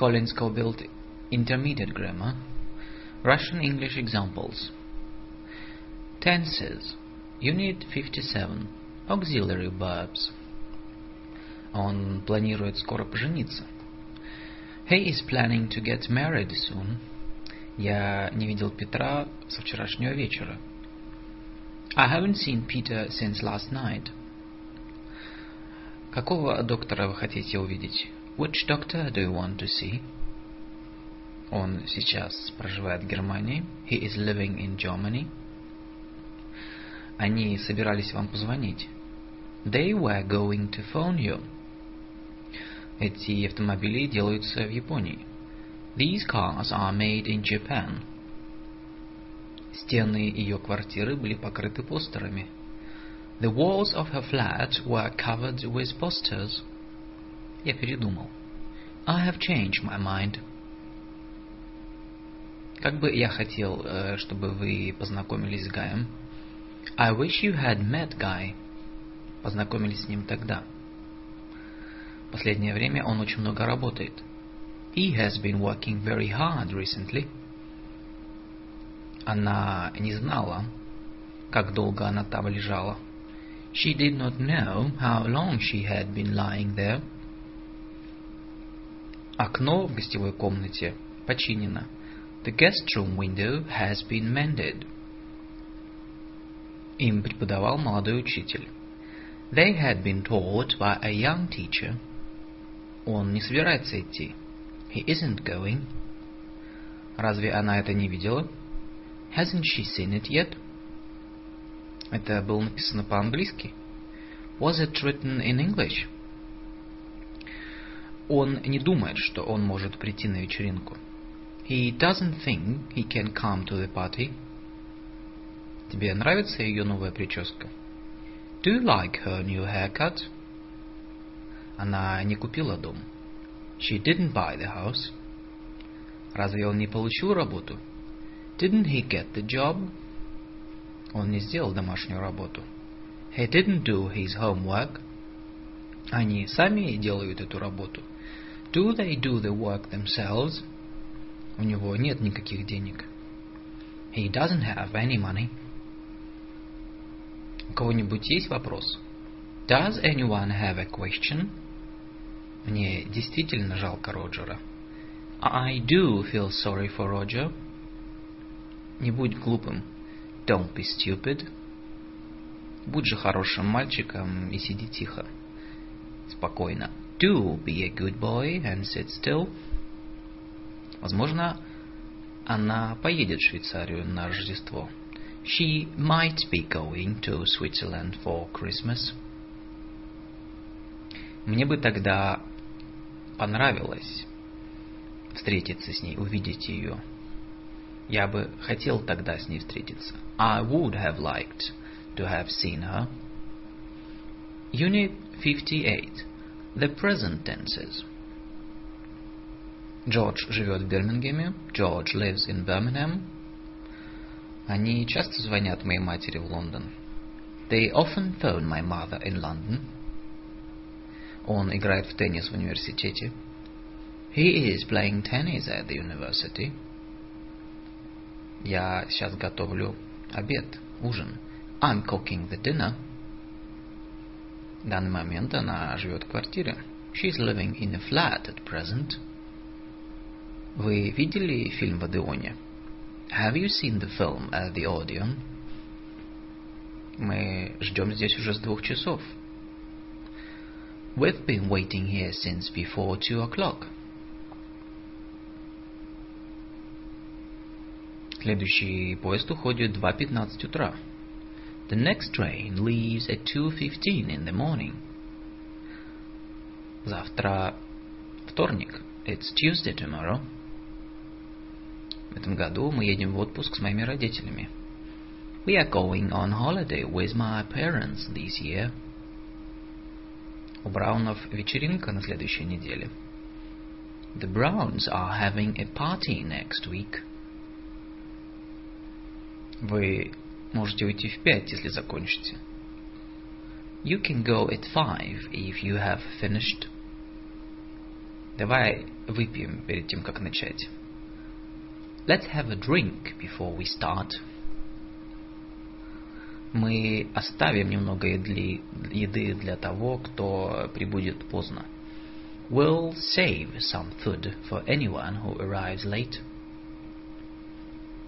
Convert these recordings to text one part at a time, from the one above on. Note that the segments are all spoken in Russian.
Colin Scoville Intermediate Grammar. Russian English examples. Tenses. Unit 57. Auxiliary verbs. Он планирует скоро пожениться. He is planning to get married soon. Я не видел Петра со вчерашнего вечера. I haven't seen Peter since last night. Какого доктора вы хотите увидеть? Which doctor do you want to see? Он сейчас проживает в Германии. He is living in Germany. Они собирались вам позвонить. They were going to phone you. Эти автомобили делаются в Японии. These cars are made in Japan. Стены ее квартиры были покрыты постерами. The walls of her flat were covered with posters. Я передумал. I have changed my mind. Как бы я хотел, чтобы вы познакомились с Гаем. I wish you had met Guy. Познакомились с ним тогда. Последнее время он очень много работает. He has been working very hard recently. Она не знала, как долго она там лежала. She did not know how long she had been lying there. Окно в гостевой комнате починено. The guest room window has been mended. Им преподавал молодой учитель. They had been taught by a young teacher. Он не собирается идти. He isn't going. Разве она это не видела? Hasn't she seen it yet? Это было написано по-английски. Was it written in English? Он не думает, что он может прийти на вечеринку. He doesn't think he can come to the party. Тебе нравится ее новая прическа? Do you like her new haircut? Она не купила дом. She didn't buy the house. Разве он не получил работу? Didn't he get the job? Он не сделал домашнюю работу. He didn't do his homework. Они сами делают эту работу. Do they do the work themselves? У него нет никаких денег. He doesn't have any money. У кого-нибудь есть вопрос? Does anyone have a question? Мне действительно жалко Роджера. I do feel sorry for Roger. Не будь глупым. Don't be stupid. Будь же хорошим мальчиком и сиди тихо. Спокойно. Do be a good boy and sit still. Возможно, она поедет в Швейцарию на Рождество. She might be going to Switzerland for Christmas. Мне бы тогда понравилось встретиться с ней, увидеть ее. Я бы хотел тогда с ней встретиться. I would have liked to have seen her. Unit 58. The present tenses. Джордж живет в Бирмингеме. George lives in Birmingham. Они часто звонят моей матери в Лондон. They often phone my mother in London. Он играет в теннис в университете. He is playing tennis at the university. Я сейчас готовлю обед, ужин. I'm cooking the dinner. В данный момент она живет в квартире. She's living in a flat at present. Вы видели фильм в Одеоне? Have you seen the film at the Odeon? Мы ждем здесь уже с двух часов. We've been waiting here since before two o'clock. Следующий поезд уходит в 2.15 утра. The next train leaves at 2.15 in the morning. Завтра вторник. It's Tuesday tomorrow. В этом году мы едем в отпуск с моими родителями. We are going on holiday with my parents this year. У Браунов вечеринка на следующей неделе. The Browns are having a party next week. Вы можете уйти в пять, если закончите. You can go at five if you have finished. Давай выпьем перед тем, как начать. Let's have a drink before we start. Мы оставим немного еды, еды для того, кто прибудет поздно. We'll save some food for anyone who arrives late.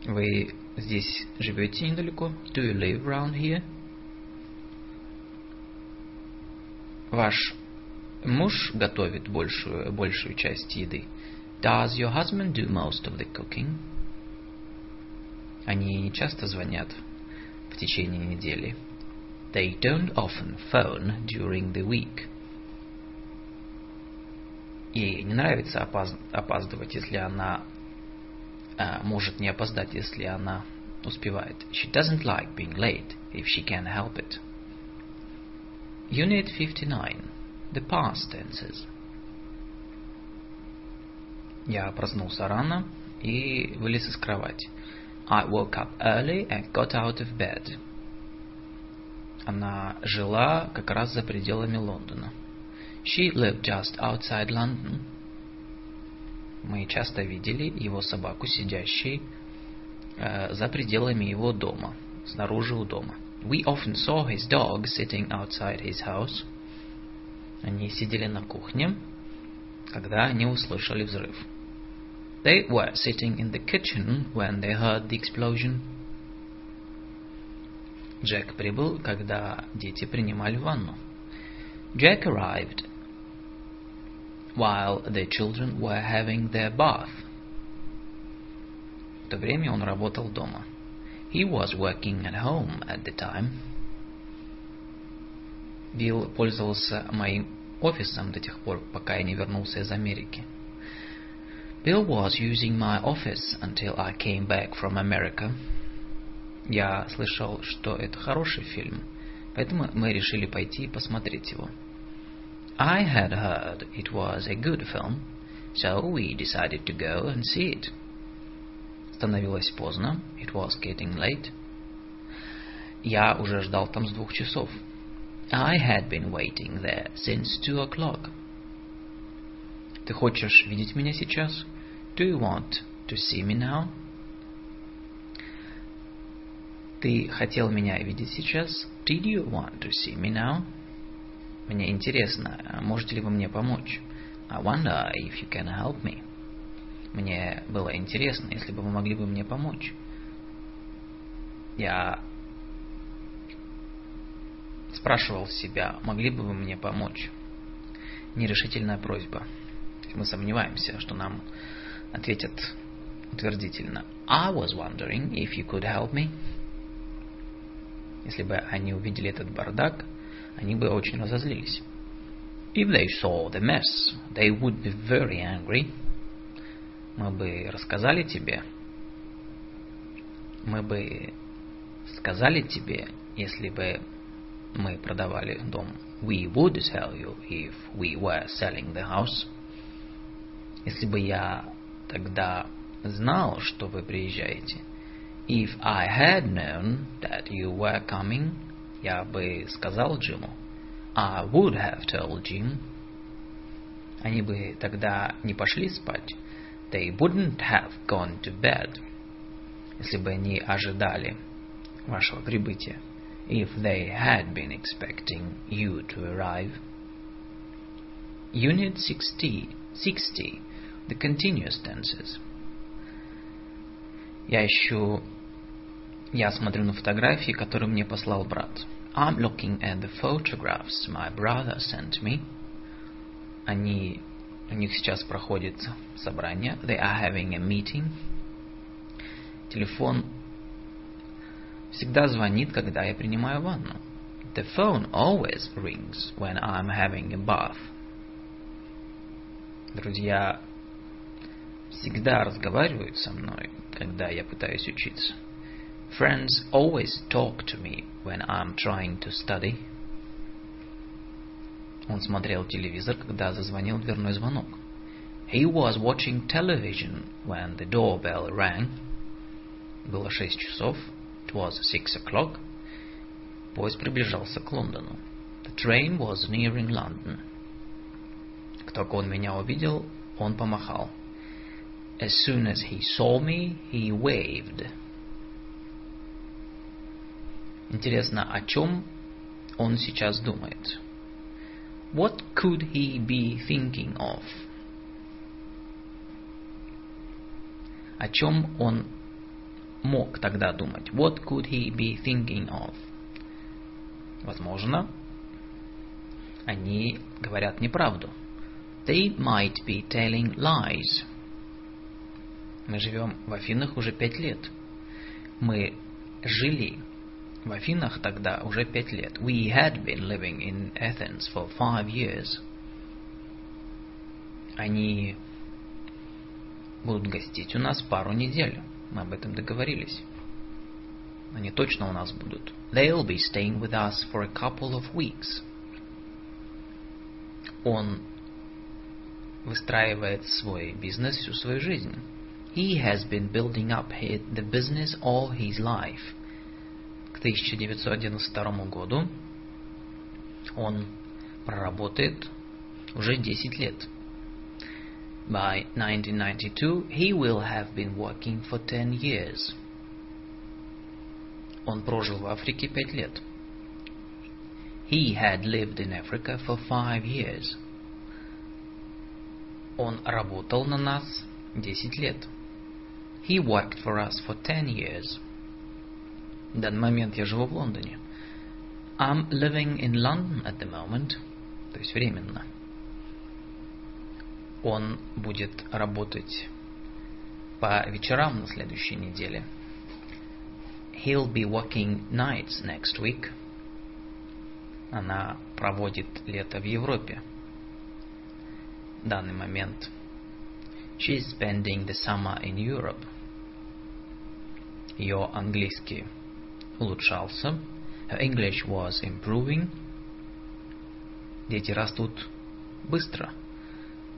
Вы здесь живете недалеко? Do you live around here? Ваш муж готовит большую, большую часть еды. Does your husband do most of the cooking? Они не часто звонят в течение недели. They don't often phone during the week. Ей не нравится опаз опаздывать, если она может не опоздать, если она успевает. She doesn't like being late if she can help it. Unit 59. The past tenses. Я проснулся рано и вылез из кровати. I woke up early and got out of bed. Она жила как раз за пределами Лондона. She lived just outside London. Мы часто видели его собаку, сидящей э, за пределами его дома, снаружи у дома. We often saw his dog sitting outside his house. Они сидели на кухне, когда они услышали взрыв. They were sitting in the kitchen when they heard the explosion. Джек прибыл, когда дети принимали ванну. Jack arrived while the children were having their bath. В то время он работал дома. He was working at home at the time. Билл пользовался моим офисом до тех пор, пока я не вернулся из Америки. Bill was using my office until I came back from America. Я слышал, что это хороший фильм, поэтому мы решили пойти и посмотреть его. I had heard it was a good film, so we decided to go and see it. Становилось поздно. It was getting late. Я уже ждал там с двух часов. I had been waiting there since two o'clock. Ты хочешь видеть меня сейчас? Do you want to see me now? Ты хотел меня видеть сейчас? Did you want to see me now? Мне интересно, можете ли вы мне помочь? I wonder if you can help me. Мне было интересно, если бы вы могли бы мне помочь. Я спрашивал себя, могли бы вы мне помочь? Нерешительная просьба. Мы сомневаемся, что нам ответят утвердительно. I was wondering if you could help me. Если бы они увидели этот бардак, они бы очень разозлились. If they saw the mess, they would be very angry мы бы рассказали тебе, мы бы сказали тебе, если бы мы продавали дом. We would tell you if we were selling the house. Если бы я тогда знал, что вы приезжаете. If I had known that you were coming, я бы сказал Джиму. I would have told Jim. Они бы тогда не пошли спать they wouldn't have gone to bed если бы они ожидали вашего прибытия. If they had been expecting you to arrive. Unit 60, 60 the continuous tenses. Я ищу... Я смотрю на фотографии, которые мне послал брат. I'm looking at the photographs my brother sent me. Они у них сейчас проходит собрание. They are having a meeting. Телефон всегда звонит, когда я принимаю ванну. The phone always rings when I'm having a bath. Друзья всегда разговаривают со мной, когда я пытаюсь учиться. Friends always talk to me when I'm trying to study. Он смотрел телевизор, когда зазвонил дверной звонок. He was watching television when the doorbell rang. Было шесть часов. It was six o'clock. Поезд приближался к Лондону. The train was nearing London. Как только он меня увидел, он помахал. As soon as he saw me, he waved. Интересно, о чем он сейчас думает? What could he be thinking of? О чем он мог тогда думать? What could he be thinking of? Возможно, они говорят неправду. They might be telling lies. Мы живем в Афинах уже пять лет. Мы жили в Афинах тогда уже пять лет. We had been living in Athens for five years. Они будут гостить у нас пару недель. Мы об этом договорились. Они точно у нас будут. They'll be staying with us for a couple of weeks. Он выстраивает свой бизнес всю свою жизнь. He has been building up the business all his life. К 1992 году он проработает уже 10 лет. By 1992, he will have been working for 10 years. Он прожил в Африке пять лет. He had lived in Africa for five years. Он работал на нас 10 лет. He worked for us for 10 years. В данный момент я живу в Лондоне. I'm living in London at the moment. То есть временно. Он будет работать по вечерам на следующей неделе. He'll be working nights next week. Она проводит лето в Европе. В данный момент. She's spending the summer in Europe. Ее английский улучшался. Her English was improving. Дети растут быстро.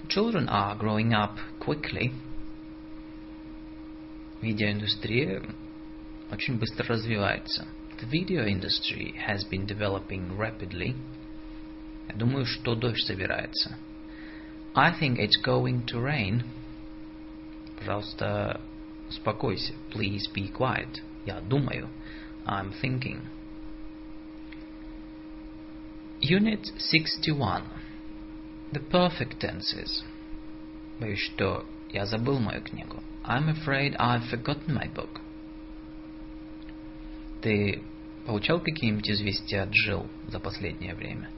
Children are growing up quickly. Видеоиндустрия очень быстро развивается. The video industry has been developing rapidly. Я думаю, что дождь собирается. I think it's going to rain. Пожалуйста, успокойся. Please be quiet. Я думаю. I'm thinking. Unit 61. The perfect tenses. Боюсь, что я забыл мою книгу. I'm afraid I've forgotten my book. Ты получал какие-нибудь известия от Джилл за последнее время?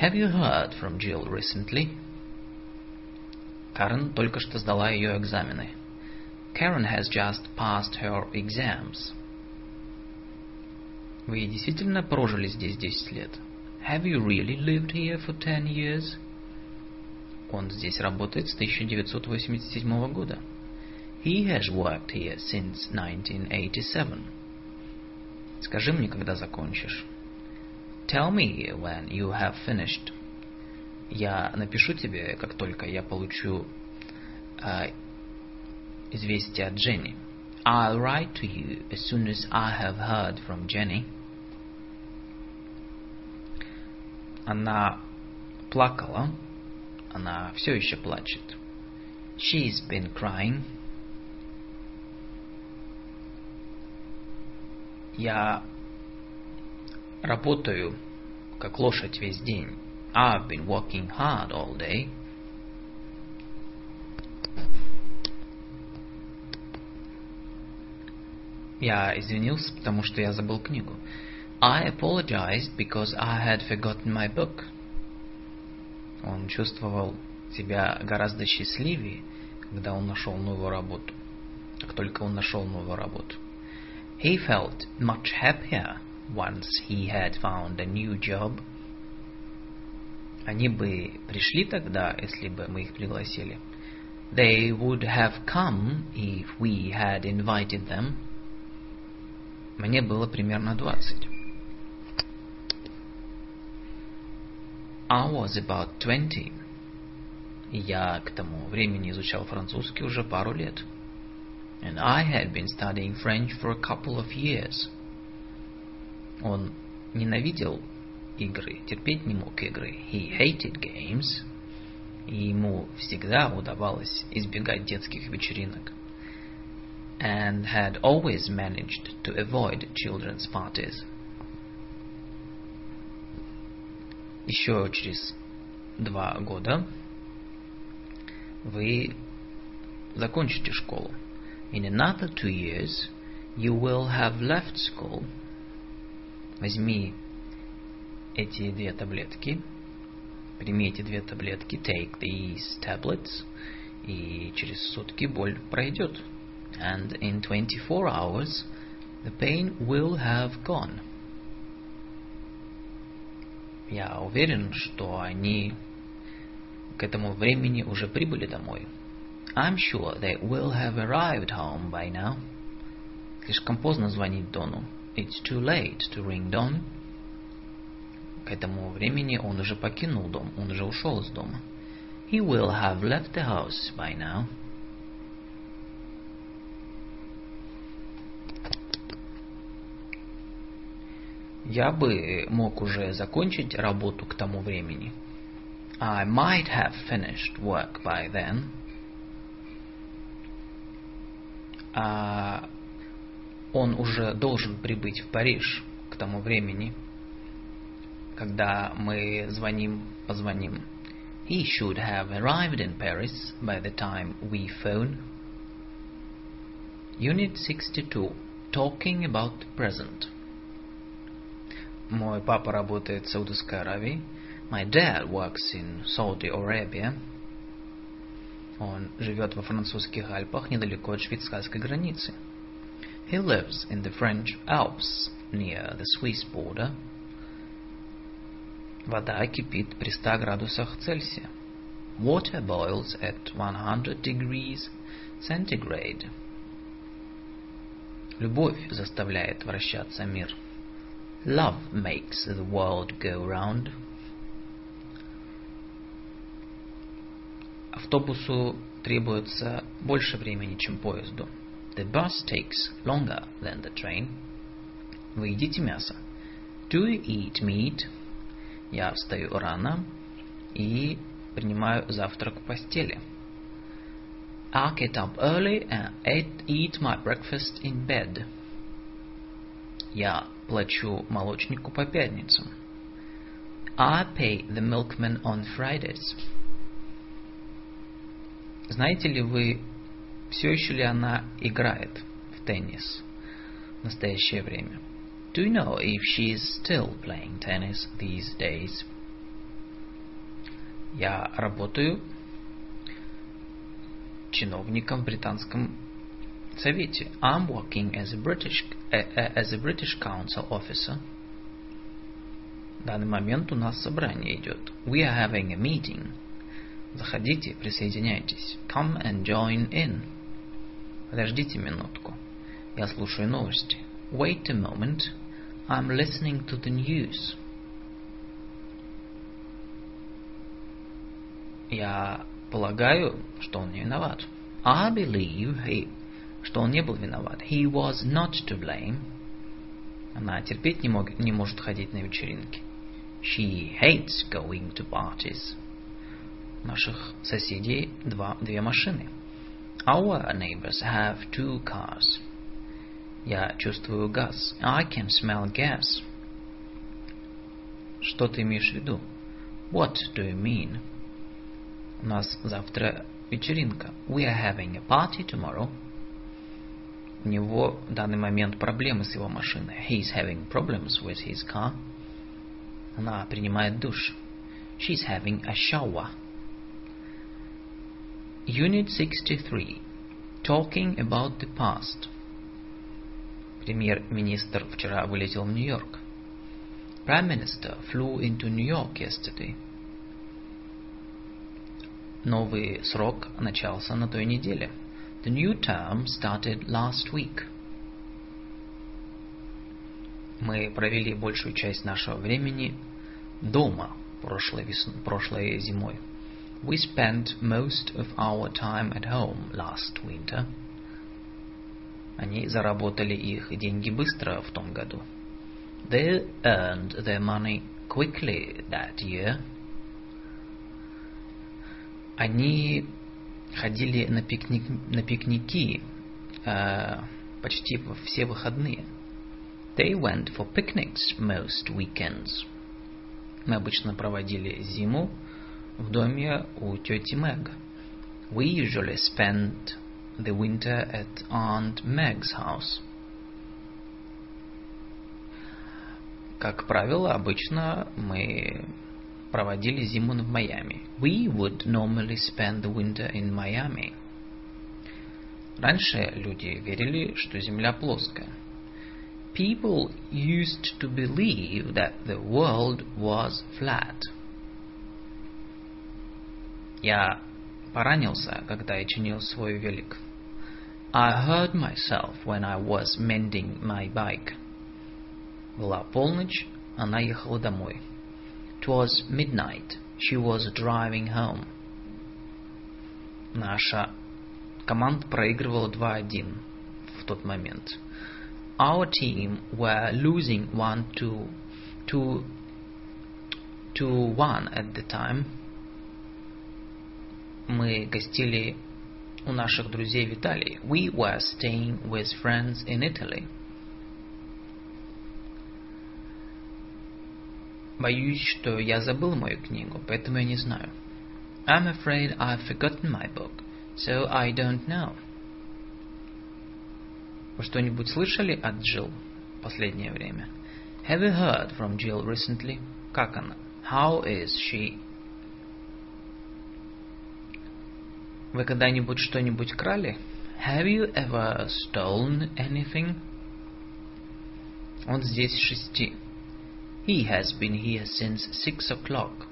Have you heard from Jill recently? Карен только что сдала ее экзамены. Karen has just passed her exams. Вы действительно прожили здесь 10 лет? Have you really lived here for 10 years? Он здесь работает с 1987 года. He has worked here since 1987. Скажи мне, когда закончишь. Tell me when you have finished. Я напишу тебе, как только я получу э, известие от Дженни. I'll write to you as soon as I have heard from Jenny. Она плакала. Она все еще плачет. She's been crying. Я работаю как лошадь весь день. I've been working hard all day. Я извинился, потому что я забыл книгу. I apologized because I had forgotten my book. Он чувствовал себя гораздо счастливее, когда он нашел новую работу. Как только он нашел новую работу. He felt much happier once he had found a new job. Они бы пришли тогда, если бы мы их пригласили. They would have come if we had invited them. Мне было примерно двадцать. I was about twenty. Я к тому времени изучал французский уже пару лет. And I had been studying French for a couple of years. Он ненавидел игры, терпеть не мог игры. He hated games. И ему всегда удавалось избегать детских вечеринок. And had always managed to avoid children's parties. Еще через два года вы закончите школу. In another two years, you will have left school. Возьми эти две таблетки, прими эти две таблетки, take these tablets, и через сутки боль пройдет. And in 24 hours, the pain will have gone. Я уверен, что они к этому времени уже прибыли домой. I'm sure they will have arrived home by now. Слишком поздно звонить Дону. It's too late to ring Don. К этому времени он уже покинул дом, он уже ушел из дома. He will have left the house by now. Я бы мог уже закончить работу к тому времени. I might have finished work by then. А он уже должен прибыть в Париж к тому времени, когда мы звоним, позвоним. He should have arrived in Paris by the time we phone. Unit 62. Talking about the present. Мой папа работает в Саудовской Аравии. My dad works in Saudi Arabia. Он живет во французских Альпах, недалеко от швейцарской границы. He lives in the French Alps, near the Swiss border. Вода кипит при 100 градусах Цельсия. Water boils at 100 degrees centigrade. Любовь заставляет вращаться мир. Love makes the world go round. Автобусу требуется больше времени, чем поезду. The bus takes longer than the train. Вы едите мясо? Do you eat meat? Я встаю рано и принимаю завтрак в постели. I get up early and eat my breakfast in bed. Я плачу молочнику по пятницам. I pay the milkman on Fridays. Знаете ли вы, все еще ли она играет в теннис в настоящее время? Do you know if she is still playing tennis these days? Я работаю чиновником в британском совете. I'm working as a British as a British Council officer. В данный момент у нас собрание идет. We are having a meeting. Заходите, присоединяйтесь. Come and join in. Подождите минутку. Я слушаю новости. Wait a moment. I'm listening to the news. Я полагаю, что он не виноват. I believe he, что он не был виноват. He was not to blame. Она терпеть не, мог, не может ходить на вечеринки. She hates going to parties. Наших соседей два, две машины. Our neighbors have two cars. Я чувствую газ. I can smell gas. Что ты имеешь в виду? What do you mean? У нас завтра вечеринка. We are having a party tomorrow. Него в данный момент проблемы с его машиной. He's having problems with his car. Она принимает душ. She's having a shower. Unit 63. Talking about the past. Премьер-министр вчера вылетел в Нью-Йорк. Prime Minister flew into New York yesterday. Новый срок начался на той неделе. The new term started last week. Мы провели большую часть нашего времени дома прошлой, вес... прошлой зимой. We spent most of our time at home last winter. Они заработали их деньги быстро в том году. They earned their money quickly that year. Они ходили на, пикник, на пикники э, почти все выходные. They went for picnics most weekends. Мы обычно проводили зиму в доме у тети Мэг. We usually spent the winter at Aunt Meg's house. Как правило, обычно мы проводили зиму в Майами. We would normally spend the winter in Miami. Раньше люди верили, что Земля плоская. People used to believe that the world was flat. Я поранился, когда я чинил свой велик. I hurt myself when I was mending my bike. Была полночь, она ехала домой. It was midnight. She was driving home. Наша команда проигрывала 2-1 в тот момент. Our team were losing 1-2 to, to 1 at the time. Мы гостили у наших друзей в Италии. We were staying with friends in Italy. Боюсь, что я забыл мою книгу, поэтому я не знаю. I'm afraid I've forgotten my book, so I don't know. Вы что-нибудь слышали от Джилл в последнее время? Have you heard from Jill recently? Как она? How is she? Вы когда-нибудь что-нибудь крали? Have you ever stolen anything? Он здесь шести. He has been here since six o'clock.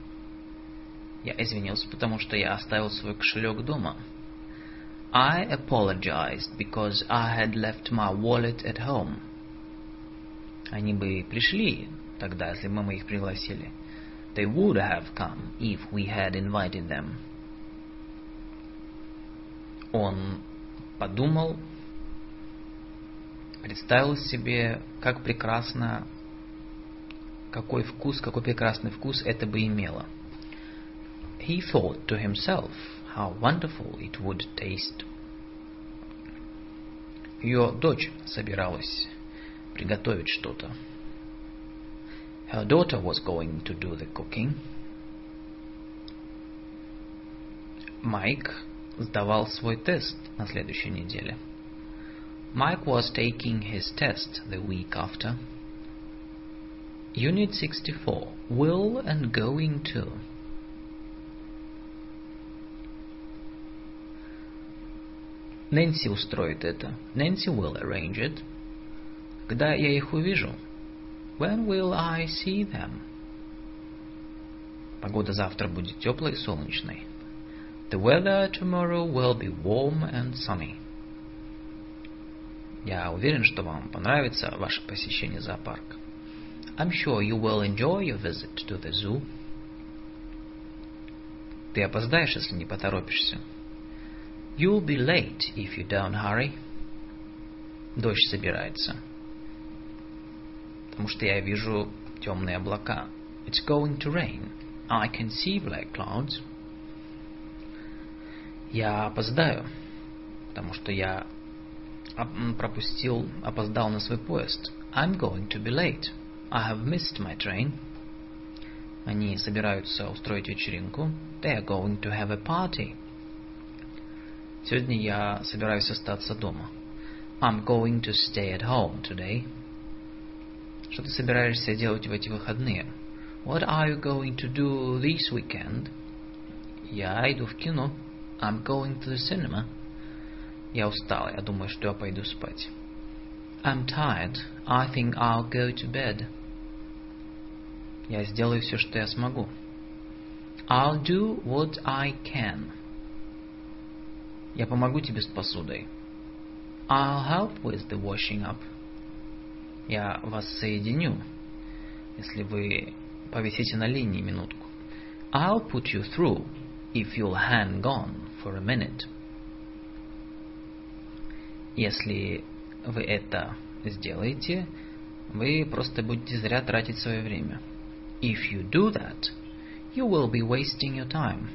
Я извинился, потому что я оставил свой кошелек дома. I apologized because I had left my wallet at home. Они бы пришли тогда, если бы мы их пригласили. They would have come if we had invited them. Он подумал, представил себе, как прекрасно какой вкус, какой прекрасный вкус это бы имело. He thought to himself how wonderful it would taste. Ее дочь собиралась приготовить что-то. Her daughter was going to do the cooking. Майк сдавал свой тест на следующей неделе. Mike was taking his test the week after. Unit 64. Will and going to. Нэнси устроит это. Nancy will arrange it. Когда я их увижу? When will I see them? Погода завтра будет теплой и солнечной. The weather tomorrow will be warm and sunny. Я уверен, что вам понравится ваше посещение зоопарка. I'm sure you will enjoy your visit to the zoo. Ты опоздаешь, если не поторопишься. You'll be late if you don't hurry. Дождь собирается. Потому что я вижу темные облака. It's going to rain. I can see black clouds. Я опоздаю, потому что я пропустил, опоздал на свой поезд. I'm going to be late I have missed my train. Они собираются устроить вечеринку. They are going to have a party. Сегодня я собираюсь остаться дома. I'm going to stay at home today. Что ты собираешься делать в эти выходные? What are you going to do this weekend? Я иду в кино. I'm going to the cinema. Я устал. Я думаю, что я пойду спать. I'm tired. I think I'll go to bed. Я сделаю все, что я смогу. I'll do what I can. Я помогу тебе с посудой. I'll help with the washing up. Я вас соединю, если вы повисите на линии минутку. I'll put you through if you'll hang on for a minute. Если вы это сделаете, вы просто будете зря тратить свое время. If you do that, you will be wasting your time.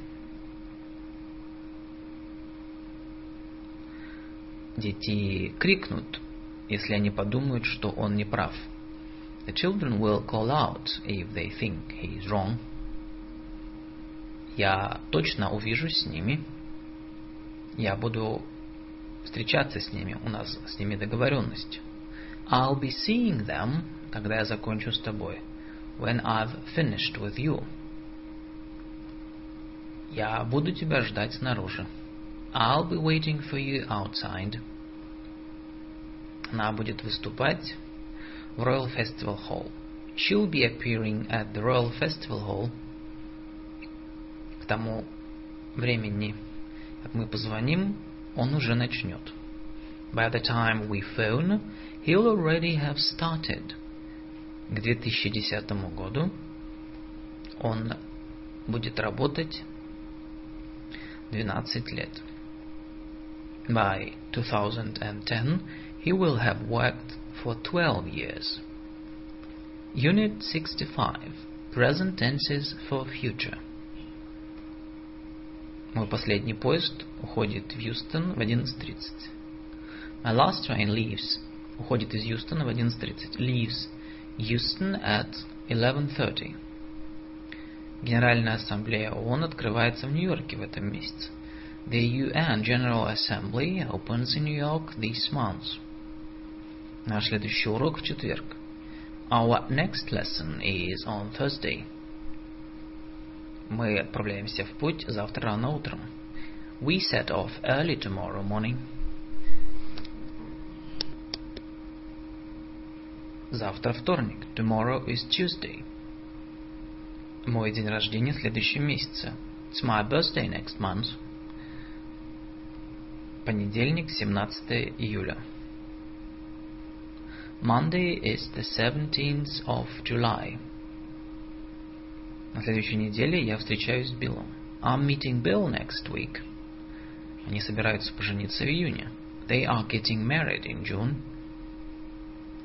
Дети крикнут, если они подумают, что он не прав. The children will call out if they think he is wrong. Я точно увижусь с ними. Я буду встречаться с ними. У нас с ними договоренность. I'll be seeing them, когда я закончу с тобой. When I've finished with you. Я буду тебя ждать снаружи. I'll be waiting for you outside. Она будет выступать в Royal Festival Hall. She'll be appearing at the Royal Festival Hall. К тому времени, как мы позвоним, он уже начнет. By the time we phone, he'll already have started. К 2010 году он будет работать 12 лет. By 2010, he will have worked for 12 years. Unit 65. Present tenses for future. Мой последний поезд уходит в Юстон в 11.30. My last train leaves. Уходит из Юстона в 11.30. Leaves Houston at 11.30. Генеральная ассамблея ООН открывается в Нью-Йорке в этом месяце. The UN General Assembly opens in New York this month. Наш следующий урок в четверг. Our next lesson is on Thursday. Мы отправляемся в путь завтра рано утром. We set off early tomorrow morning. Завтра вторник. Tomorrow is Tuesday. Мой день рождения в следующем месяце. It's my birthday next month. Понедельник, 17 июля. Monday is the 17th of July. На следующей неделе я встречаюсь с Биллом. I'm meeting Bill next week. Они собираются пожениться в июне. They are getting married in June.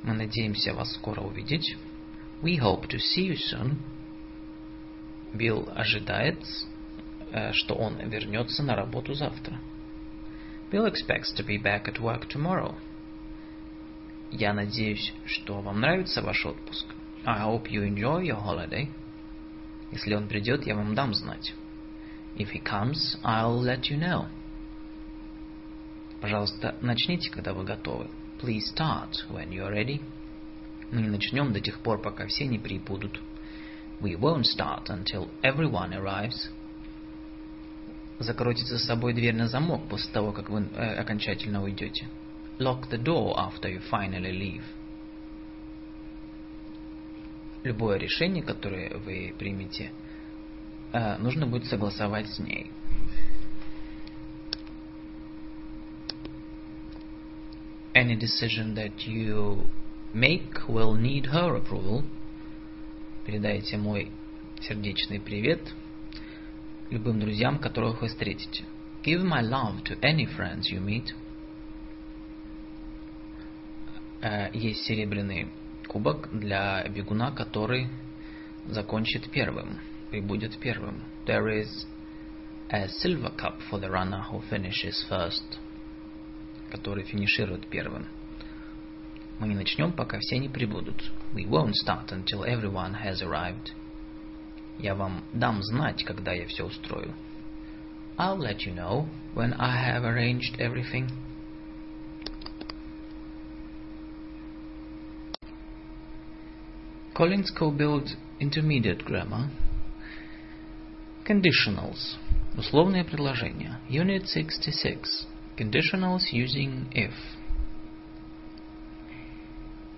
Мы надеемся вас скоро увидеть. We hope to see you soon. Билл ожидает, что он вернется на работу завтра. Bill expects to be back at work tomorrow. Я надеюсь, что вам нравится ваш отпуск. I hope you enjoy your holiday. Если он придет, я вам дам знать. If he comes, I'll let you know. Пожалуйста, начните, когда вы готовы. Please start when you're ready. Мы не начнем до тех пор, пока все не прибудут. We won't start until everyone arrives. Закройте за собой дверь на замок после того, как вы э, окончательно уйдете. Lock the door after you finally leave. Любое решение, которое вы примете, э, нужно будет согласовать с ней. Any decision that you make will need her approval. Передайте мой сердечный привет любым друзьям, которых вы встретите. Give my love to any friends you meet. Есть серебряный кубок для бегуна, который закончит первым, прибудет первым. There is a silver cup for the runner who finishes first, который финиширует первым. Мы не начнем, пока все не прибудут. We won't start until everyone has arrived. Я вам дам знать, когда я все устрою. I'll let you know when I have arranged everything. Collins co-built intermediate grammar. Conditionals. Условные предложения. Unit 66. Conditionals using if.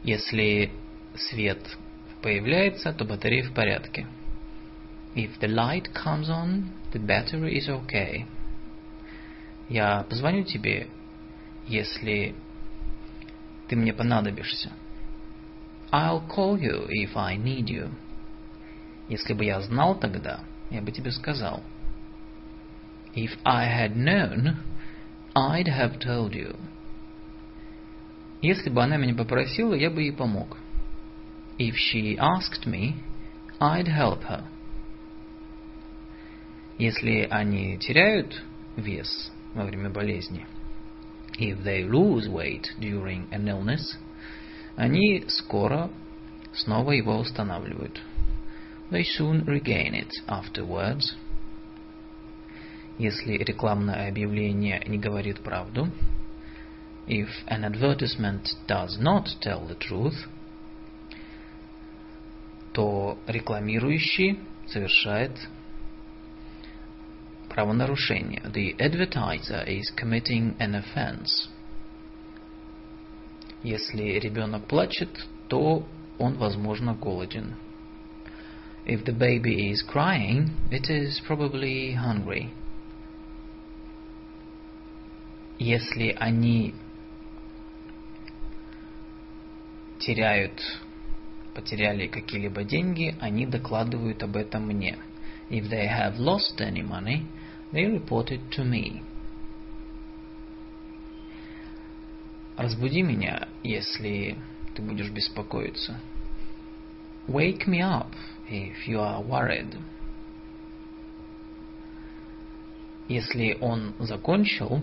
Если свет появляется, то батарея в порядке. If the light comes on, the battery is okay. Я позвоню тебе, если ты мне понадобишься. I'll call you if I need you. Если бы я знал тогда, я бы тебе сказал. If I had known, I'd have told you. Если бы она меня попросила, я бы ей помог. If she asked me, I'd help her. Если они теряют вес во время болезни, if they lose weight during an illness, они скоро снова его устанавливают. They soon regain it afterwards. Если рекламное объявление не говорит правду, if an advertisement does not tell the truth, то рекламирующий совершает правонарушение. The advertiser is committing an offense. Если ребенок плачет, то он, возможно, голоден. If the baby is crying, it is probably hungry. Если они теряют, потеряли какие-либо деньги, они докладывают об этом мне. If they have lost any money, they report it to me. Разбуди меня, если ты будешь беспокоиться. Wake me up if you are worried. Если он закончил,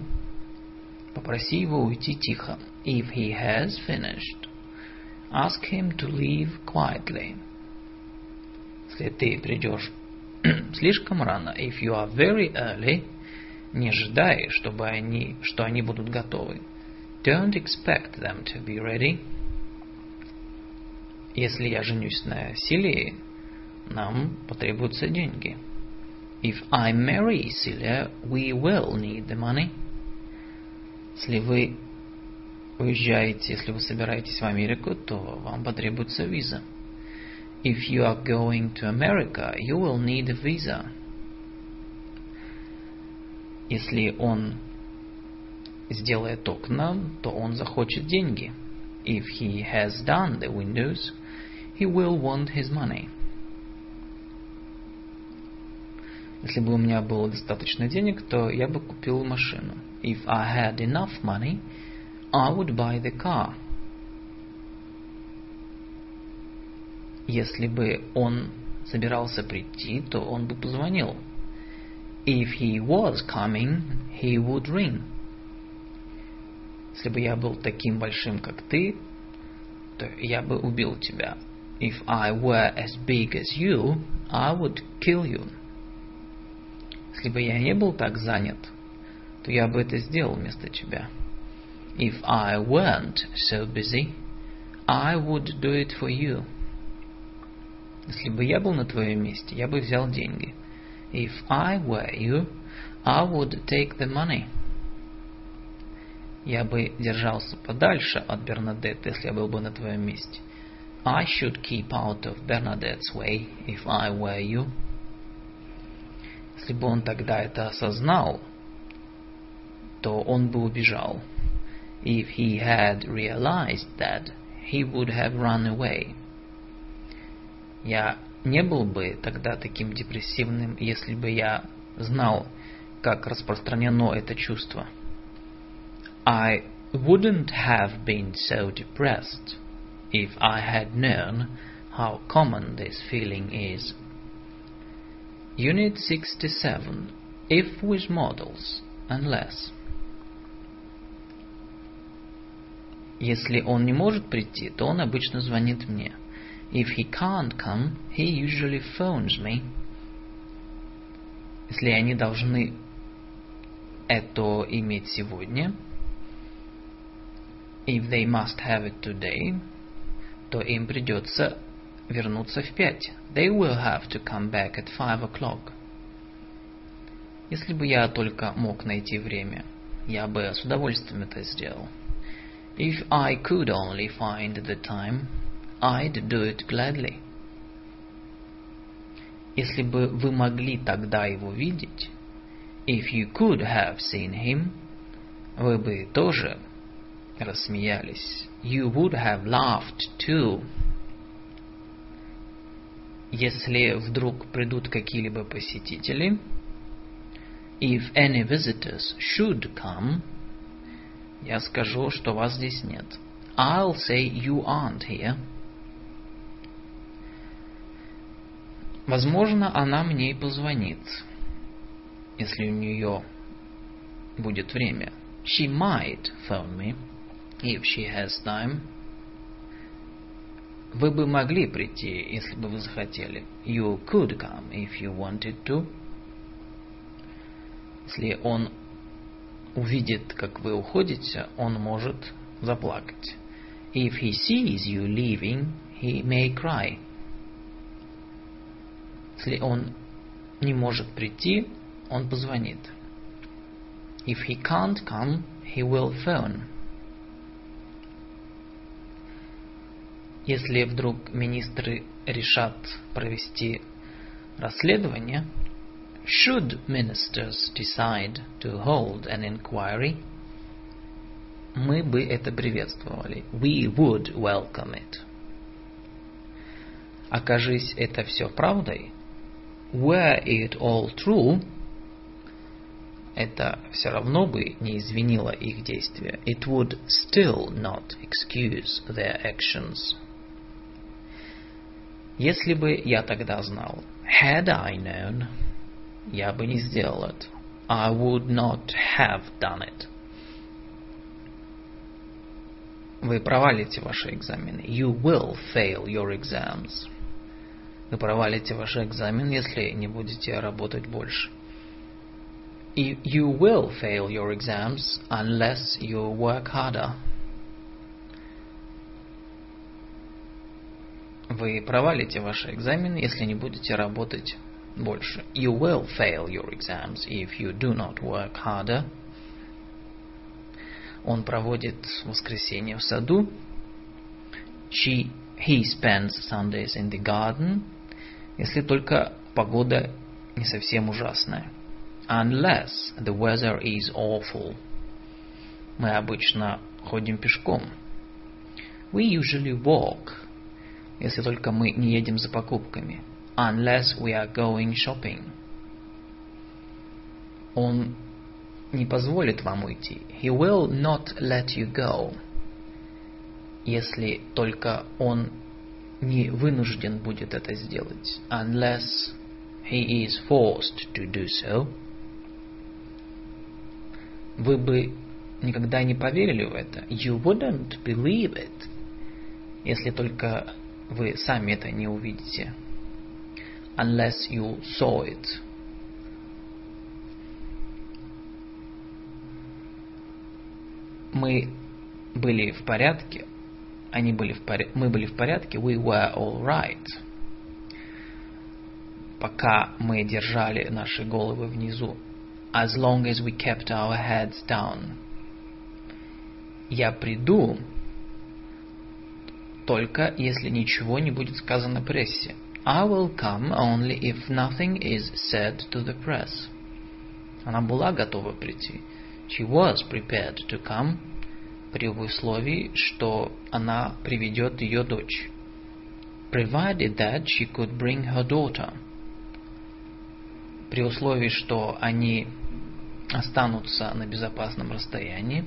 попроси его уйти тихо. If he has finished, ask him to leave quietly. Если ты придешь слишком рано, if you are very early, не ожидай, чтобы они, что они будут готовы. Don't expect them to be ready. Если я женюсь на Силии, нам потребуются деньги. If I marry Celia, we will need the money. Если вы уезжаете, если вы собираетесь в Америку, то вам потребуется виза. If you are going to America, you will need a visa. Если он сделает окна, то он захочет деньги. If he has done the windows, he will want his money. Если бы у меня было достаточно денег, то я бы купил машину. If I had enough money, I would buy the car. Если бы он собирался прийти, то он бы позвонил. If he was coming, he would ring. Если бы я был таким большим, как ты, то я бы убил тебя. If I were as big as you, I would kill you. Если бы я не был так занят, то я бы это сделал вместо тебя. If I weren't so busy, I would do it for you. Если бы я был на твоем месте, я бы взял деньги. If I were you, I would take the money. Я бы держался подальше от Бернадетты, если я был бы на твоем месте. I should keep out of Bernadette's way if I were you. Если бы он тогда это осознал, то он бы убежал. If he had realized that, he would have run away. Я не был бы тогда таким депрессивным, если бы я знал, как распространено это чувство. I wouldn't have been so depressed if I had known how common this feeling is. Unit 67. If with modals, unless. Если он не может прийти, то он обычно звонит мне. If he can't come, he usually phones me. Если они должны это иметь сегодня, if they must have it today, то им придется вернуться в пять. They will have to come back at five o'clock. Если бы я только мог найти время, я бы с удовольствием это сделал. If I could only find the time, I'd do it gladly. Если бы вы могли тогда его видеть, if you could have seen him, вы бы тоже рассмеялись. You would have laughed too. Если вдруг придут какие-либо посетители, if any visitors should come, я скажу, что вас здесь нет. I'll say you aren't here. Возможно, она мне и позвонит, если у нее будет время. She might phone me if she has time. Вы бы могли прийти, если бы вы захотели. You could come if you wanted to. Если он увидит, как вы уходите, он может заплакать. If he sees you leaving, he may cry. Если он не может прийти, он позвонит. If he can't come, he will phone. Если вдруг министры решат провести расследование, should ministers decide to hold an inquiry, мы бы это приветствовали. We would welcome it. Окажись это все правдой, were it all true, это все равно бы не извинило их действия. It would still not excuse their actions. Если бы я тогда знал, had I known, я бы не сделал это. I would not have done it. Вы провалите ваши экзамены. You will fail your exams. Вы провалите ваш экзамен, если не будете работать больше. You will fail your exams unless you work harder. Вы провалите ваши экзамены, если не будете работать больше. You will fail your exams if you do not work harder. Он проводит воскресенье в саду. She, he spends Sundays in the garden. Если только погода не совсем ужасная. Unless the weather is awful. Мы обычно ходим пешком. We usually walk. Если только мы не едем за покупками. Unless we are going shopping. Он не позволит вам уйти. He will not let you go. Если только он не вынужден будет это сделать. Unless he is forced to do so. Вы бы никогда не поверили в это. You wouldn't believe it. Если только вы сами это не увидите. Unless you saw it. Мы были в порядке. Они были в порядке. Мы были в порядке. We were all right. Пока мы держали наши головы внизу. As long as we kept our heads down. Я приду, только если ничего не будет сказано прессе. I will come only if nothing is said to the press. Она была готова прийти. She was prepared to come при условии, что она приведет ее дочь. Provided that she could bring her daughter. При условии, что они останутся на безопасном расстоянии.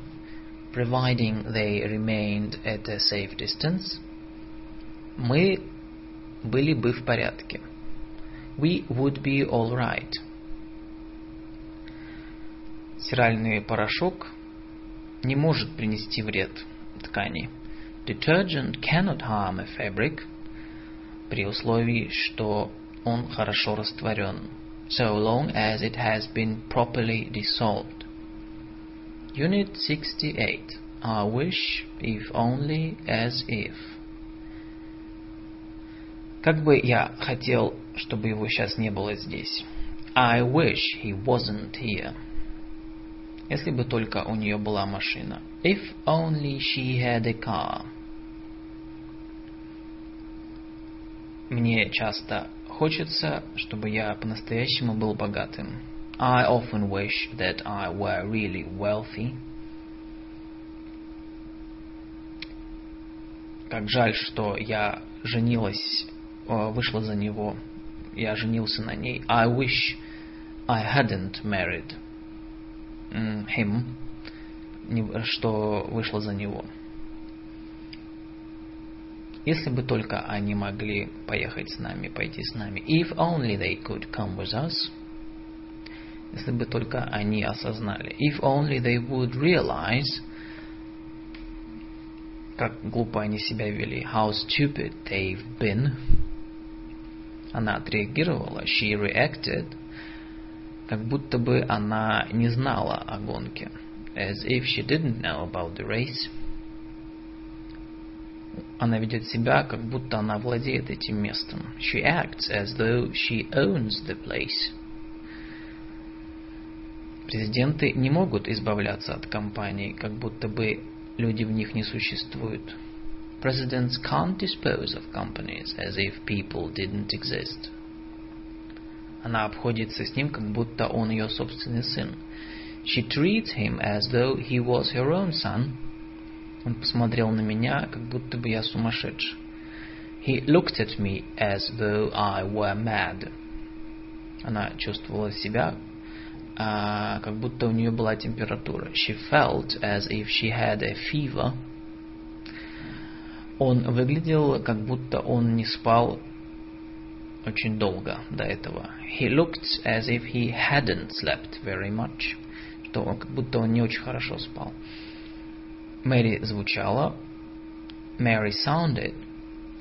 Providing they remained at a safe distance. Мы были бы в порядке. We would be all right. Стиральный порошок не может принести вред ткани. Detergent cannot harm a fabric при условии, что он хорошо растворен. So long as it has been properly dissolved. Unit 68. I wish, if only, as if. Как бы я хотел, чтобы его сейчас не было здесь. I wish he wasn't here. Если бы только у нее была машина. If only she had a car. Мне часто хочется, чтобы я по-настоящему был богатым. I often wish that I were really wealthy. Как жаль, что я женилась, вышла за него. Я женился на ней. I wish I hadn't married him, что вышло за него. Если бы только они могли поехать с нами, пойти с нами. If only they could come with us. Если бы только они осознали. If only they would realize, как глупо они себя вели. How stupid they've been. Она отреагировала. She reacted. Как будто бы она не знала о гонке. As if she didn't know about the race. Она ведет себя, как будто она владеет этим местом. She acts as though she owns the place. Президенты не могут избавляться от компаний, как будто бы люди в них не существуют. Presidents can't dispose of companies as if people didn't exist. Она обходится с ним, как будто он ее собственный сын. She treats him as though he was her own son. Он посмотрел на меня, как будто бы я сумасшедший. He looked at me as though I were mad. Она чувствовала себя, а, как будто у нее была температура. She felt as if she had a fever. Он выглядел, как будто он не спал очень долго до этого. He looked as if he hadn't slept very much. Что он, как будто он не очень хорошо спал. Мэри звучала. Mary sounded.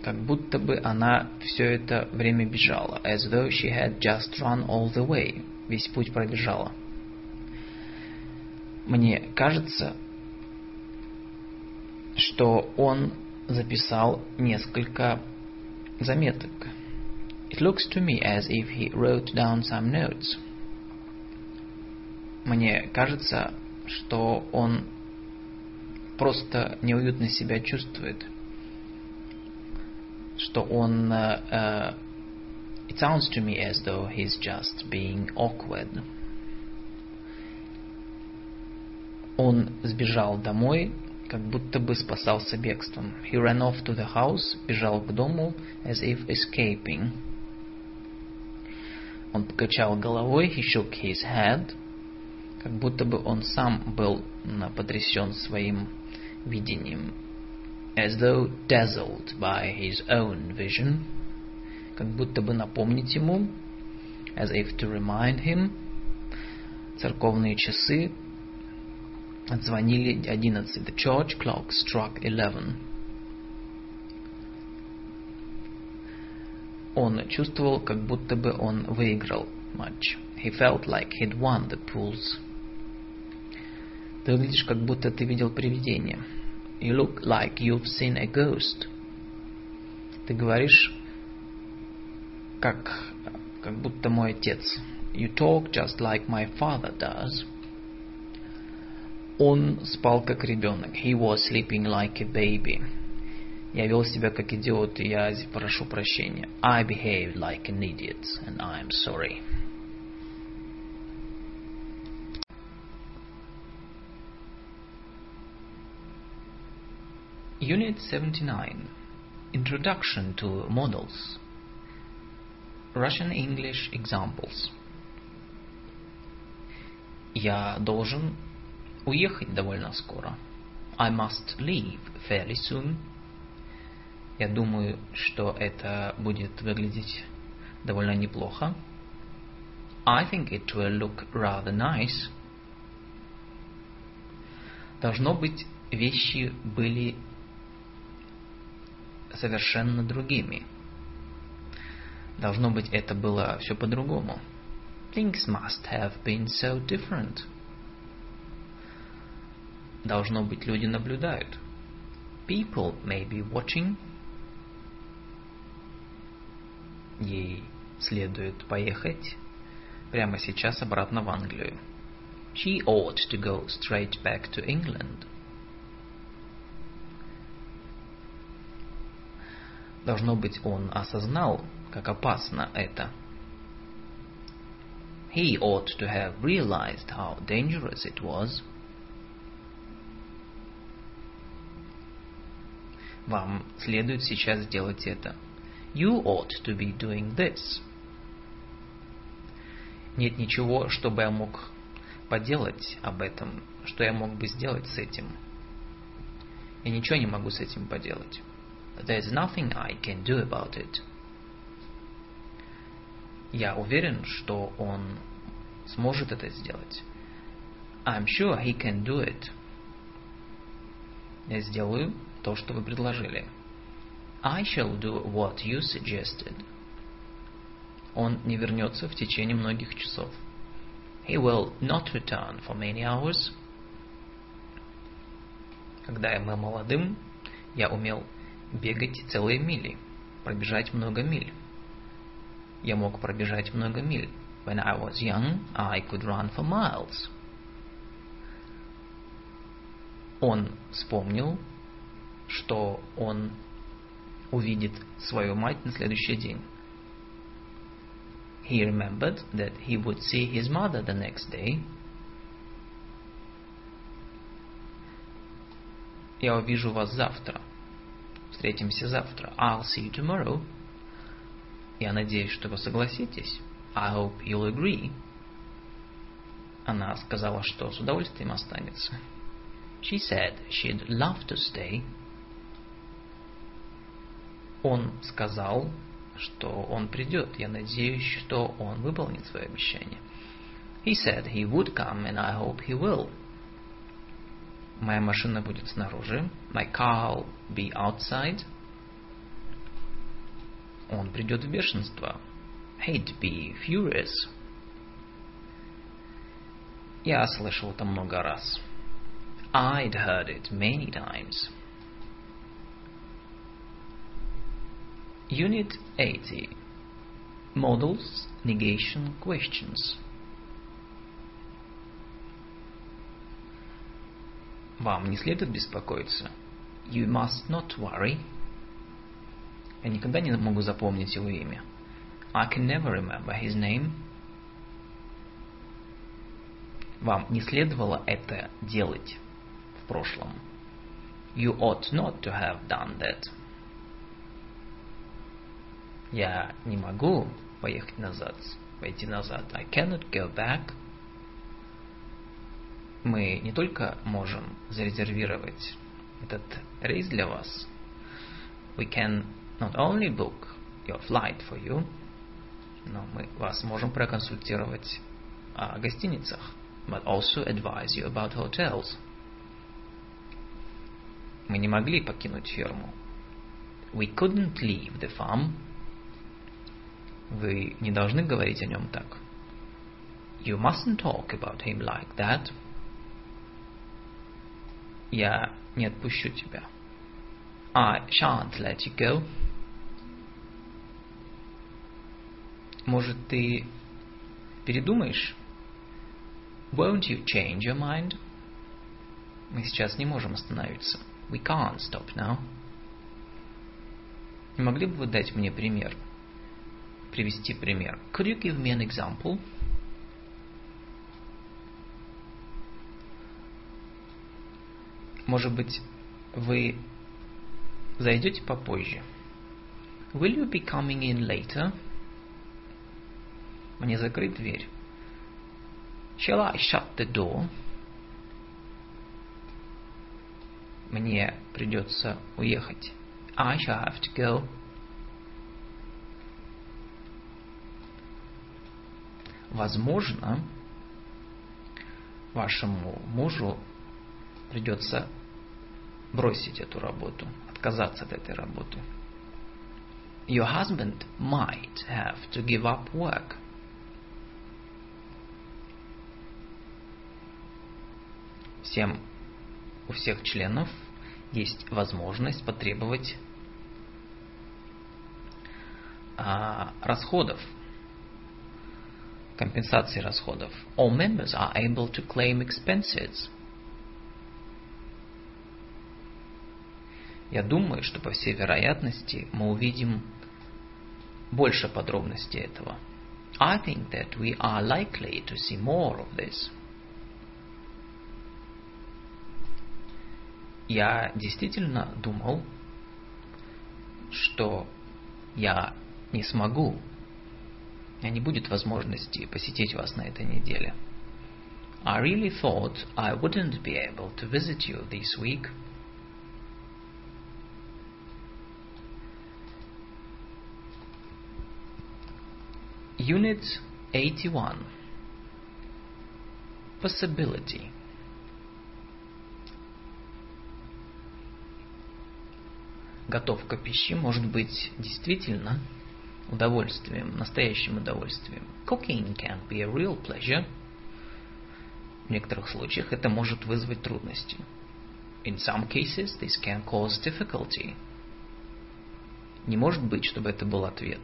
Как будто бы она все это время бежала. As though she had just run all the way. Весь путь пробежала. Мне кажется, что он записал несколько заметок. It looks to me as if he wrote down some notes. Мне кажется, что он просто неуютно себя чувствует. Что он... Uh, it sounds to me as though he's just being awkward. Он сбежал домой, как будто бы спасался бегством. He ran off to the house, бежал к дому, as if escaping. Он покачал головой, he shook his head, как будто бы он сам был потрясен своим видением. As though dazzled by his own vision, как будто бы напомнить ему, as if to remind him, церковные часы Отзвонили одиннадцать. The church clock struck eleven. Он чувствовал, как будто бы он выиграл матч. He felt like he'd won the pools. Ты выглядишь, как будто ты видел привидение. You look like you've seen a ghost. Ты говоришь, как, как будто мой отец. You talk just like my father does. Он спал как ребенок. He was sleeping like a baby. Я вел себя как идиот, и я прошу прощения. I behaved like an idiot, and I am sorry. Unit 79 Introduction to Models Russian English Examples Я должен уехать довольно скоро. I must leave fairly soon. Я думаю, что это будет выглядеть довольно неплохо. I think it will look rather nice. Должно быть, вещи были совершенно другими. Должно быть, это было все по-другому. Things must have been so different. Должно быть, люди наблюдают. People may be watching. Ей следует поехать прямо сейчас обратно в Англию. She ought to go straight back to England. Должно быть, он осознал, как опасно это. He ought to have realized how dangerous it was. Вам следует сейчас сделать это. You ought to be doing this. Нет ничего, что бы я мог поделать об этом, что я мог бы сделать с этим. Я ничего не могу с этим поделать. There's nothing I can do about it. Я уверен, что он сможет это сделать. I'm sure he can do it. Я сделаю то, что вы предложили. I shall do what you suggested. Он не вернется в течение многих часов. He will not return for many hours. Когда я был молодым, я умел бегать целые мили, пробежать много миль. Я мог пробежать много миль. When I was young, I could run for miles. Он вспомнил, что он увидит свою мать на следующий день. He remembered that he would see his mother the next day. Я увижу вас завтра. Встретимся завтра. I'll see you tomorrow. Я надеюсь, что вы согласитесь. I hope you'll agree. Она сказала, что с удовольствием останется. She said she'd love to stay. Он сказал, что он придет. Я надеюсь, что он выполнит свое обещание. He said he would come, and I hope he will. Моя машина будет снаружи. My car will be outside. Он придет в бешенство. He'd be furious. Я слышал это много раз. I'd heard it many times. Unit 80 Modals, Negation, Questions Вам не следует беспокоиться. You must not worry. Я никогда не могу запомнить его имя. I can never remember his name. Вам не следовало это делать в прошлом. You ought not to have done that. Я не могу поехать назад, пойти назад. I cannot go back. Мы не только можем зарезервировать этот рейс для вас. We can not only book your flight for you, но мы вас можем проконсультировать о гостиницах, but also advise you about hotels. Мы не могли покинуть ферму. We couldn't leave the farm. Вы не должны говорить о нем так. You mustn't talk about him like that. Я не отпущу тебя. I shan't let you go. Может, ты передумаешь? Won't you change your mind? Мы сейчас не можем остановиться. We can't stop now. Не могли бы вы дать мне пример? Привести пример. Could you give me an example? Может быть, вы зайдете попозже? Will you be coming in later? Мне закрыть дверь. Shall I shut the door? Мне придется уехать. I shall have to go. Возможно, вашему мужу придется бросить эту работу, отказаться от этой работы. Your husband might have to give up work. Всем, у всех членов есть возможность потребовать а, расходов, компенсации расходов. All members are able to claim expenses. Я думаю, что по всей вероятности мы увидим больше подробностей этого. I think that we are likely to see more of this. Я действительно думал, что я не смогу, меня не будет возможности посетить вас на этой неделе. I really thought I wouldn't be able to visit you this week. Unit 81 possibility. Готовка пищи может быть действительно удовольствием, настоящим удовольствием. Cooking can be a real pleasure. В некоторых случаях это может вызвать трудности. In some cases, this can cause difficulty. Не может быть, чтобы это был ответ.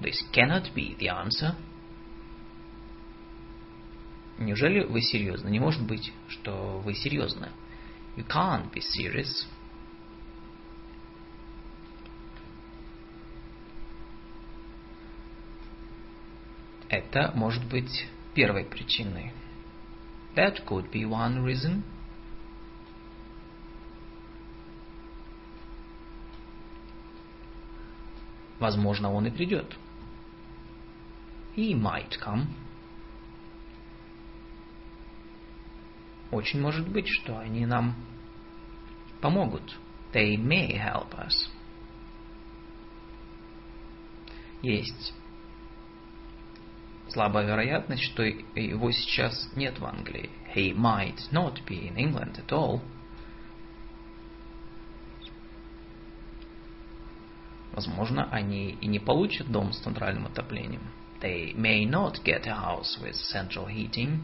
This cannot be the answer. Неужели вы серьезно? Не может быть, что вы серьезны. You can't be serious. Это может быть первой причиной. That could be one reason. Возможно, он и придет. He might come. Очень может быть, что они нам помогут. They may help us. Есть слабая вероятность, что его сейчас нет в Англии. He might not be in England at all. Возможно, они и не получат дом с центральным отоплением. They may not get a house with central heating.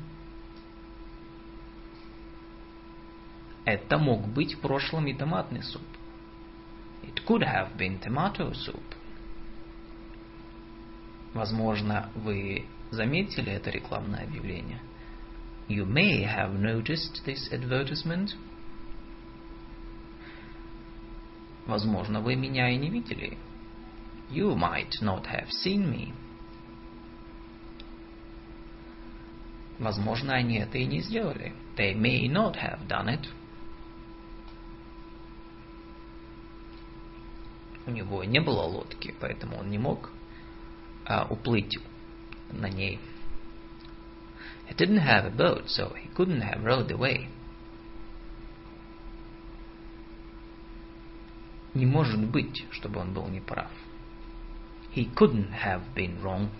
Это мог быть в прошлом и томатный суп. It could have been tomato soup. Возможно, вы заметили это рекламное объявление. You may have noticed this advertisement. Возможно, вы меня и не видели. You might not have seen me. Возможно, они это и не сделали. They may not have done it. У него не было лодки, поэтому он не мог а, уплыть на ней. He didn't have a boat, so he couldn't have rowed away. Не может быть, чтобы он был неправ. He couldn't have been wrong.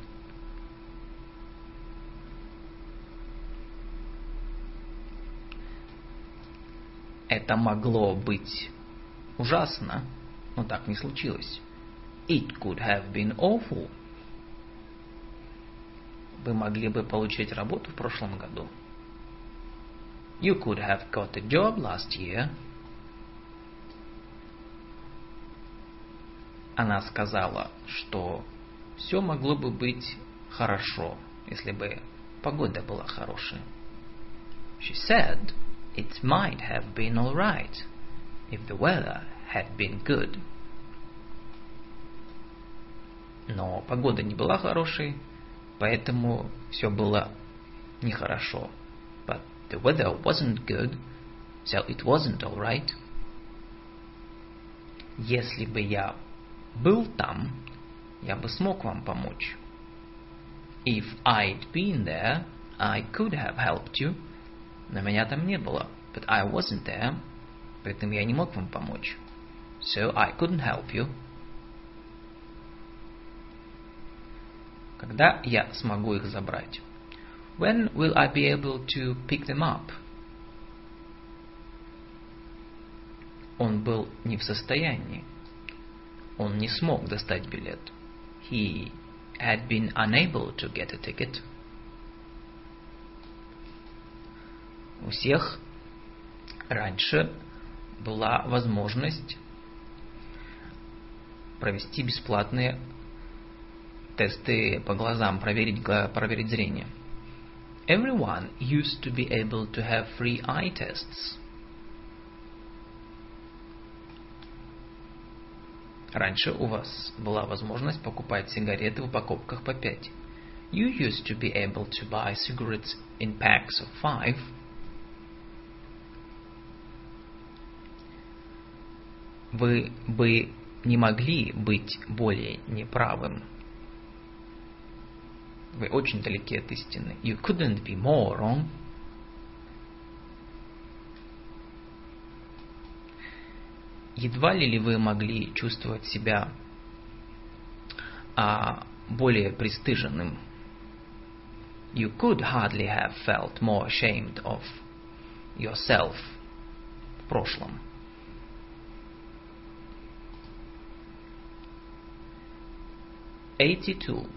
Это могло быть ужасно, но так не случилось. It could have been awful, вы могли бы получить работу в прошлом году. You could have got a job last year. Она сказала, что все могло бы быть хорошо, если бы погода была хорошая. She said it might have been all right if the weather had been good. Но погода не была хорошей, поэтому все было нехорошо. But the weather wasn't good, so it wasn't all right. Если бы я был там, я бы смог вам помочь. If I'd been there, I could have helped you. Но меня там не было. But I wasn't there. Поэтому я не мог вам помочь. So I couldn't help you. Когда я смогу их забрать? When will I be able to pick them up? Он был не в состоянии. Он не смог достать билет. He had been unable to get a ticket. У всех раньше была возможность провести бесплатные тесты по глазам, проверить, проверить зрение. Everyone used to be able to have free eye tests. Раньше у вас была возможность покупать сигареты в упаковках по 5. You used to be able to buy cigarettes in packs of five. Вы бы не могли быть более неправым вы очень далеки от истины. You couldn't be more wrong. Едва ли ли вы могли чувствовать себя а, более пристыженным? You could hardly have felt more ashamed of yourself в прошлом. Eighty-two.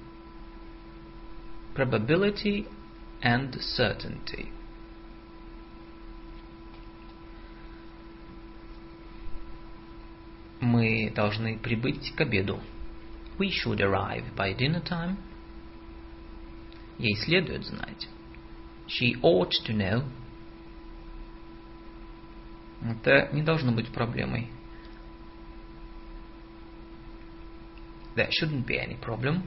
Probability and certainty. Мы должны прибыть к обеду. We should arrive by dinner time. Ей следует знать. She ought to know. Это не должно быть проблемой. There shouldn't be any problem.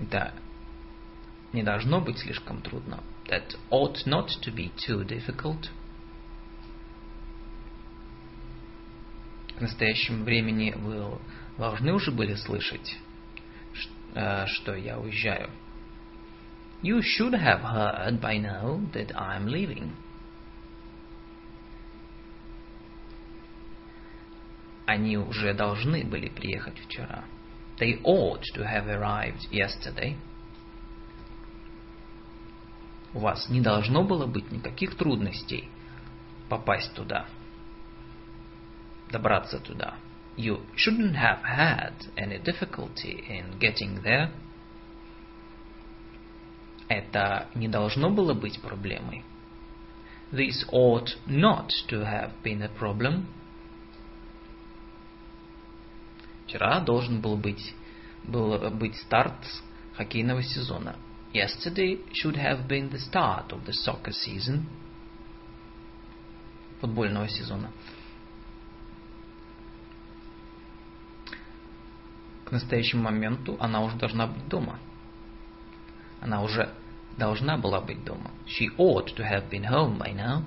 Это не должно быть слишком трудно. That ought not to be too difficult. К настоящему времени вы должны уже были слышать, что я уезжаю. You should have heard by now that I'm leaving. Они уже должны были приехать вчера. They ought to have arrived yesterday. У вас не должно было быть никаких трудностей попасть туда, добраться туда. You shouldn't have had any difficulty in getting there. Это не должно было быть проблемой. This ought not to have been a problem. Вчера должен был быть, был быть старт хоккейного сезона. Yesterday should have been the start of the soccer season. Футбольного сезона. К настоящему моменту она уже должна быть дома. Она уже должна была быть дома. She ought to have been home by now.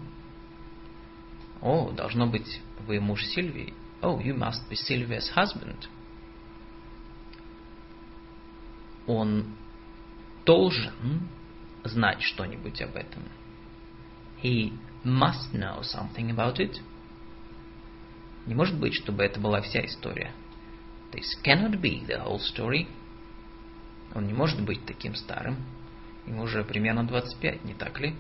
О, должно быть, вы муж Сильвии. Oh, you must be Sylvia's husband. Он должен знать что-нибудь об этом. He must know something about it. Не может быть, чтобы это была вся история. This cannot be the whole story. Он не может быть таким старым. Ему уже примерно 25, не так ли?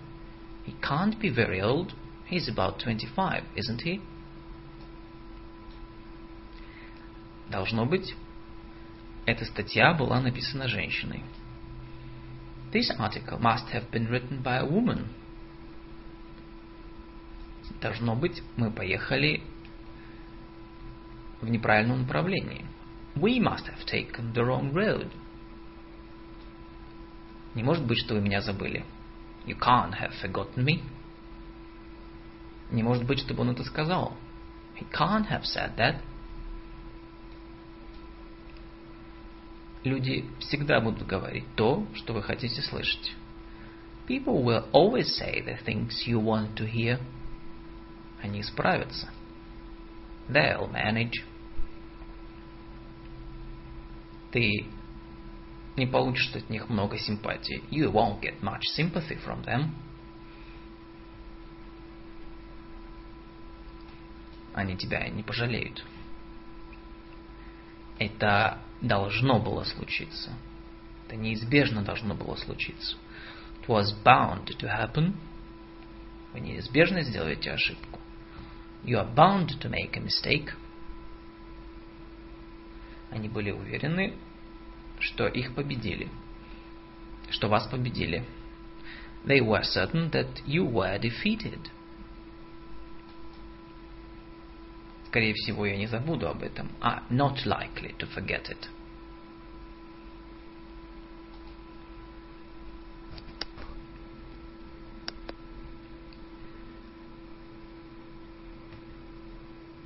He can't be very old. He's about 25, isn't he? Должно быть, эта статья была написана женщиной. This article must have been written by a woman. Должно быть, мы поехали в неправильном направлении. We must have taken the wrong road. Не может быть, что вы меня забыли. You can't have forgotten me. Не может быть, чтобы он это сказал. He can't have said that. Люди всегда будут говорить то, что вы хотите слышать. People will always say the things you want to hear. Они справятся. They'll manage. Ты не получишь от них много симпатии. You won't get much sympathy from them. Они тебя не пожалеют. Это должно было случиться. Это неизбежно должно было случиться. It was bound to happen. Вы неизбежно сделаете ошибку. You are bound to make a mistake. Они были уверены, что их победили, что вас победили. They were certain that you were defeated. Скорее всего, я не забуду об этом. Are not likely to forget it.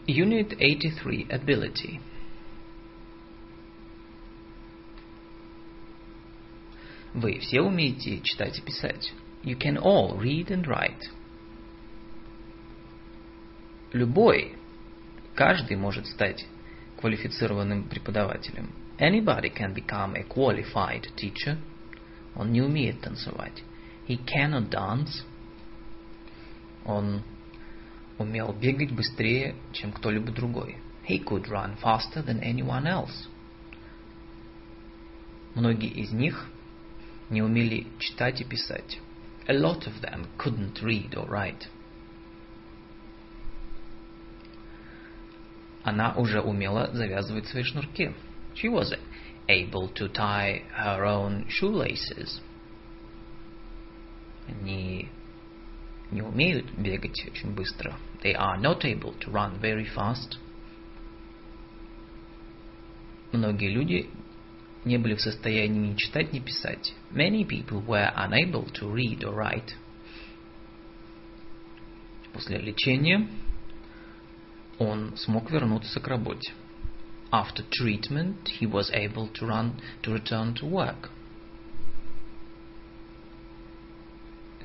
Unit 83 Ability Вы все умеете читать и писать. You can all read and write. Любой, каждый может стать квалифицированным преподавателем. Anybody can become a qualified teacher. Он не умеет танцевать. He cannot dance. Он умел бегать быстрее, чем кто-либо другой. He could run faster than anyone else. Многие из них не умели читать и писать. A lot of them couldn't read or write. Она уже умела завязывать свои шнурки. She was able to tie her own shoelaces. Они не умеют бегать очень быстро. They are not able to run very fast. Многие люди не были в состоянии ни читать, ни писать. Many people were unable to read or write. После лечения он смог вернуться к работе. After treatment, he was able to, run, to return to work.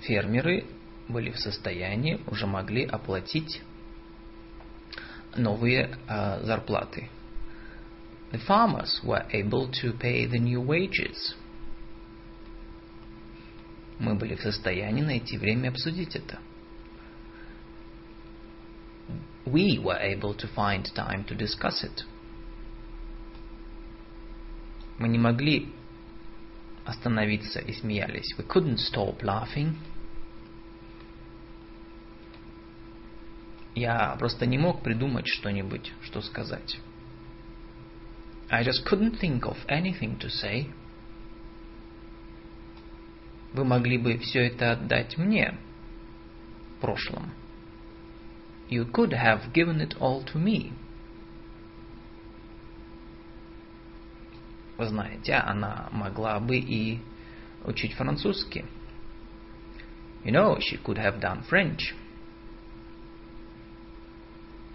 Фермеры были в состоянии, уже могли оплатить новые э, зарплаты. The farmers were able to pay the new wages. Мы были в состоянии найти время обсудить это. We were able to find time to discuss it. Мы не могли остановиться и смеялись. We couldn't stop laughing. Я просто не мог придумать что-нибудь, что сказать. I just couldn't think of anything to say. Вы могли бы все это отдать мне в прошлом. You could have given it all to me. Вы знаете, она могла бы и учить французский. You know, she could have done French.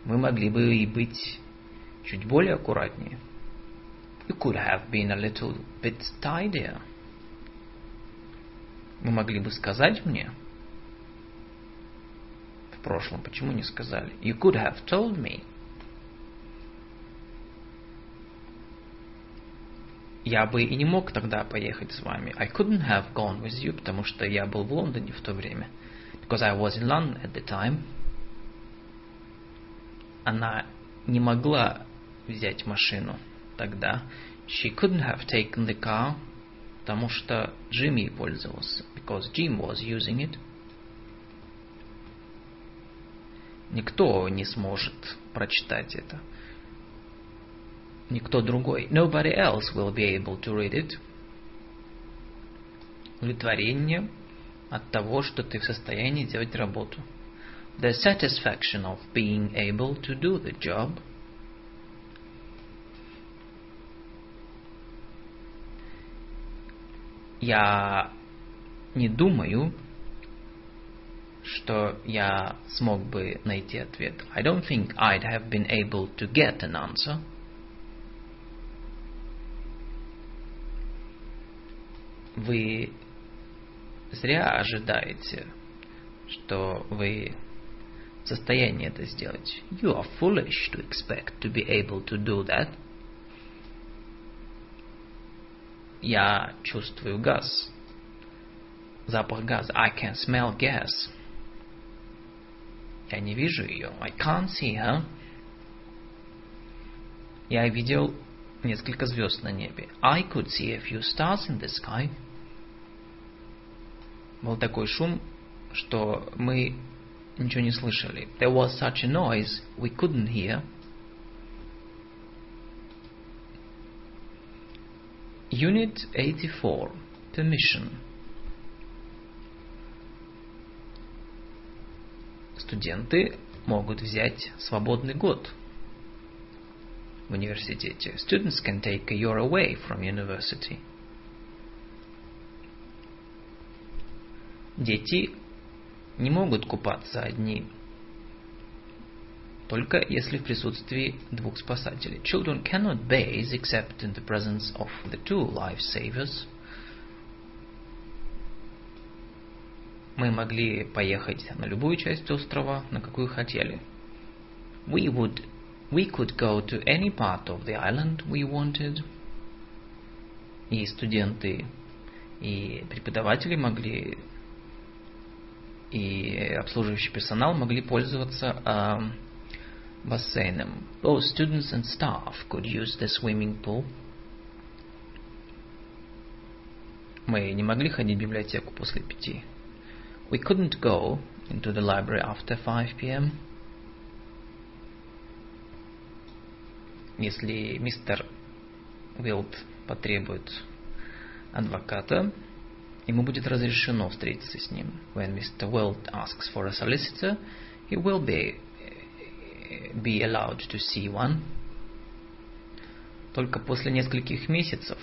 Мы могли бы и быть чуть более аккуратнее. You could have been a little bit tidier. Вы могли бы сказать мне прошлом, почему не сказали? You could have told me. Я бы и не мог тогда поехать с вами. I couldn't have gone with you, потому что я был в Лондоне в то время. Because I was in London at the time. Она не могла взять машину тогда. She couldn't have taken the car, потому что Джим ей пользовался. Because Jim was using it. Никто не сможет прочитать это. Никто другой. Nobody else will be able to read it. Удовлетворение от того, что ты в состоянии делать работу. The satisfaction of being able to do the job. Я не думаю, что я смог бы найти ответ. I don't think I'd have been able to get an answer. Вы зря ожидаете, что вы в состоянии это сделать. You are foolish to expect to be able to do that. Я чувствую газ. Запах газа. I can smell gas. Я не вижу ее. I can't see her. Я видел несколько звезд на небе. I could see a few stars in the sky. Был такой шум, что мы ничего не слышали. There was such a noise we couldn't hear. Unit 84. Permission. Студенты могут взять свободный год в университете. Students can take a year away from university. Дети не могут купаться одни, только если в присутствии двух спасателей. Children cannot bathe except in the presence of the two lifesavers. Мы могли поехать на любую часть острова, на какую хотели. We would, we could go to any part of the island we wanted. И студенты, и преподаватели могли, и обслуживающий персонал могли пользоваться э, бассейном. Both students and staff could use the swimming pool. Мы не могли ходить в библиотеку после пяти. We couldn't go into the library after 5 p.m. Если мистер Уилд потребует адвоката, ему будет разрешено встретиться с ним. When Mr. Wild asks for a solicitor, he will be, be allowed to see one. Только после нескольких месяцев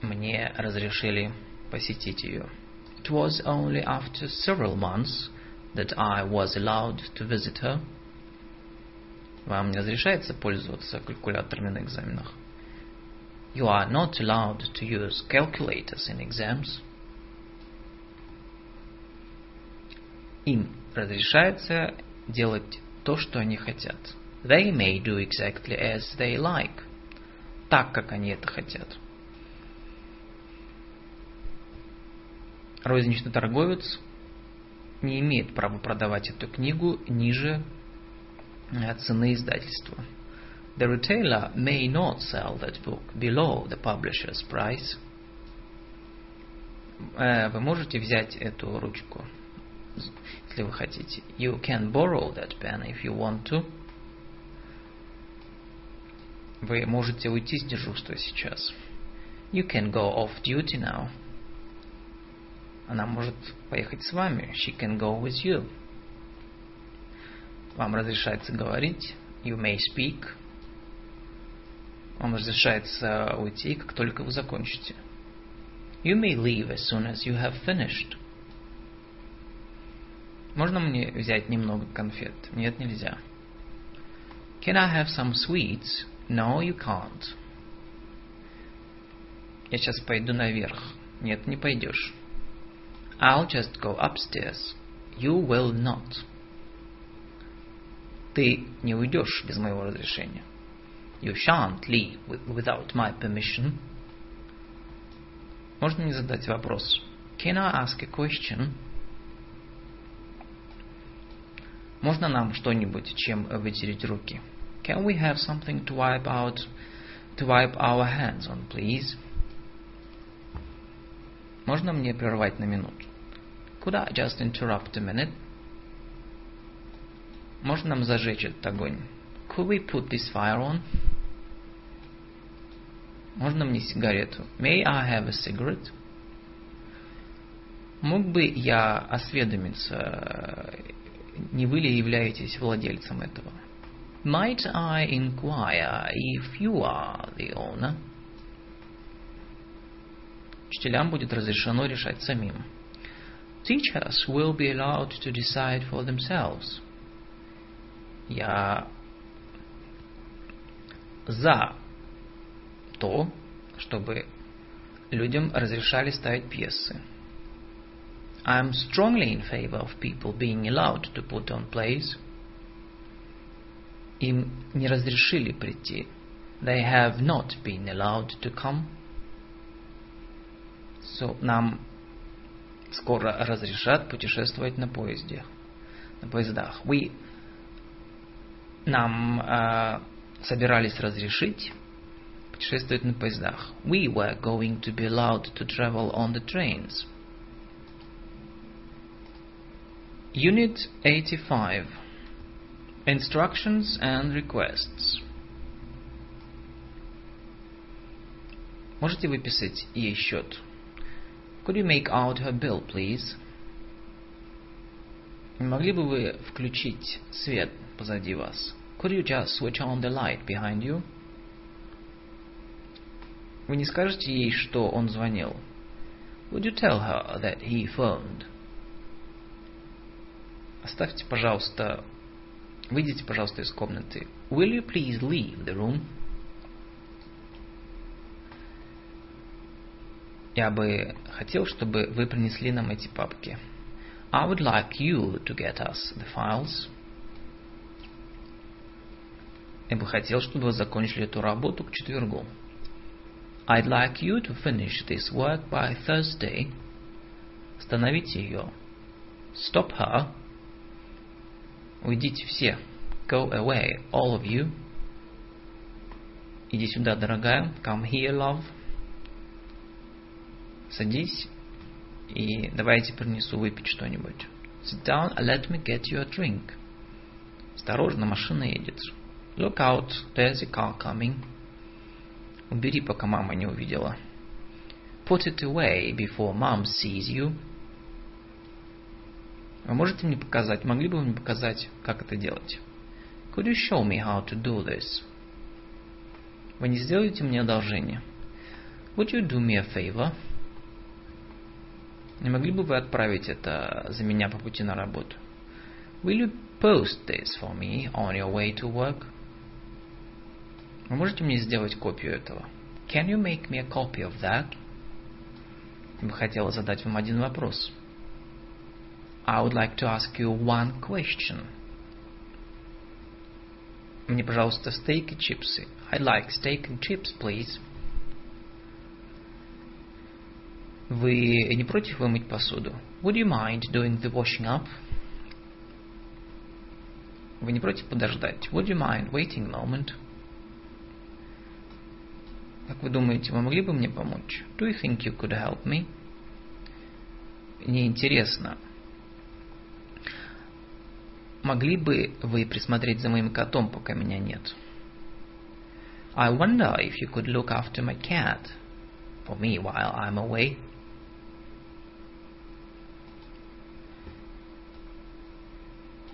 мне разрешили посетить ее. It was only after several months that I was allowed to visit her. Вам не разрешается пользоваться калькуляторами на экзаменах? You are not allowed to use calculators in exams. Им разрешается делать то, что они хотят. They may do exactly as they like. Так, как они это хотят. Розничный торговец не имеет права продавать эту книгу ниже цены издательства. The retailer may not sell that book below the publisher's price. Вы можете взять эту ручку, если вы хотите. You can borrow that pen if you want to. Вы можете уйти с дежурства сейчас. You can go off duty now. Она может поехать с вами. She can go with you. Вам разрешается говорить. You may speak. Вам разрешается уйти, как только вы закончите. You may leave as soon as you have finished. Можно мне взять немного конфет? Нет, нельзя. Can I have some sweets? No, you can't. Я сейчас пойду наверх. Нет, не пойдешь. I'll just go upstairs. You will not. Ты не уйдешь без моего разрешения. You shan't leave without my permission. Можно мне задать вопрос? Can I ask a question? Можно нам что-нибудь, чем вытереть руки? Can we have something to wipe out, to wipe our hands on, please? Можно мне прервать на минуту? Could I just interrupt a minute? Можно нам зажечь этот огонь? Could we put this fire on? Можно мне сигарету? May I have a cigarette? Мог бы я осведомиться, не вы ли являетесь владельцем этого? Might I inquire if you are the owner? Учителям будет разрешено решать самим. Teachers will be allowed to decide for themselves. Я за то, чтобы людям разрешали ставить пьесы. I am strongly in favor of people being allowed to put on plays. Им не разрешили прийти. They have not been allowed to come. So, нам скоро разрешат путешествовать на поезде, на поездах. We нам э, собирались разрешить путешествовать на поездах. We were going to be allowed to travel on the trains. Unit 85 Instructions and Requests Можете выписать ей счет? Could you make out her bill, please? Не могли бы вы включить свет позади вас? Could you just switch on the light behind you? Вы не скажете ей, что он звонил? Would you tell her that he phoned? Оставьте, пожалуйста, выйдите, пожалуйста, из комнаты. Will you please leave the room? Я бы хотел, чтобы вы принесли нам эти папки. I would like you to get us the files. Я бы хотел, чтобы вы закончили эту работу к четвергу. I'd like you to finish this work by Thursday. Остановите ее. Stop her. Уйдите все. Go away, all of you. Иди сюда, дорогая. Come here, love. Садись и давайте принесу выпить что-нибудь. Sit down and let me get you a drink. Осторожно, машина едет. Look out, there's a car coming. Убери, пока мама не увидела. Put it away before mom sees you. Вы можете мне показать, могли бы вы мне показать, как это делать? Could you show me how to do this? Вы не сделаете мне одолжение? Would you do me a favor? Не могли бы вы отправить это за меня по пути на работу? Will you post this for me on your way to work? Вы можете мне сделать копию этого? Can you make me a copy of that? Я бы хотела задать вам один вопрос. I would like to ask you one question. Мне, пожалуйста, стейк и чипсы. I'd like steak and chips, please. Вы не против вымыть посуду? Would you mind doing the washing up? Вы не против подождать? Would you mind waiting a moment? Как вы думаете, вы могли бы мне помочь? Do you think you could help me? Мне интересно. Могли бы вы присмотреть за моим котом, пока меня нет? I wonder if you could look after my cat for me while I'm away.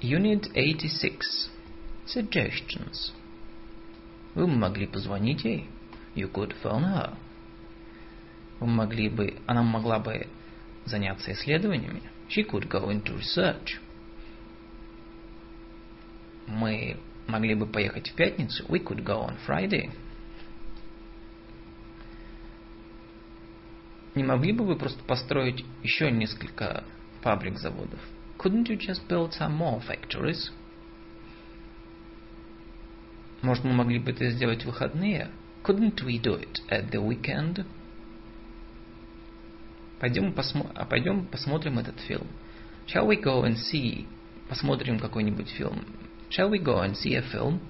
Unit 86. Suggestions. Вы могли позвонить ей. You could phone her. Вы могли бы, она могла бы заняться исследованиями. She could go into research. Мы могли бы поехать в пятницу. We could go on Friday. Не могли бы вы просто построить еще несколько фабрик-заводов? Couldn't you just build some more factories? Может, мы могли бы это сделать в выходные? Couldn't we do it at the weekend? Пойдем, посмо... а пойдем посмотрим этот фильм. Shall we go and see? Посмотрим какой-нибудь фильм. Shall we go and see a film?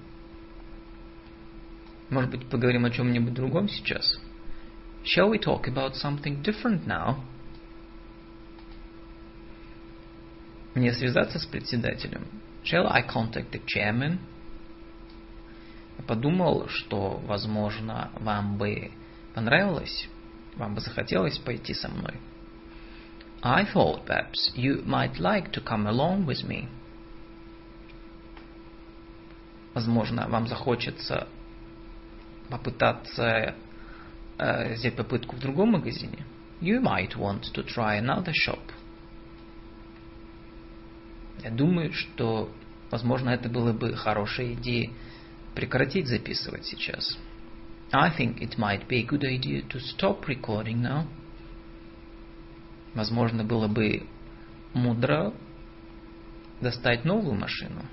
Может быть, поговорим о чем-нибудь другом сейчас? Shall we talk about something different now? Мне связаться с председателем? Shall I contact the chairman? Я подумал, что, возможно, вам бы понравилось, вам бы захотелось пойти со мной. I thought perhaps you might like to come along with me. Возможно, вам захочется попытаться э, сделать попытку в другом магазине. You might want to try another shop. Я думаю, что, возможно, это было бы хорошей идеей прекратить записывать сейчас. I think it might be a good idea to stop recording now. Возможно, было бы мудро достать новую машину.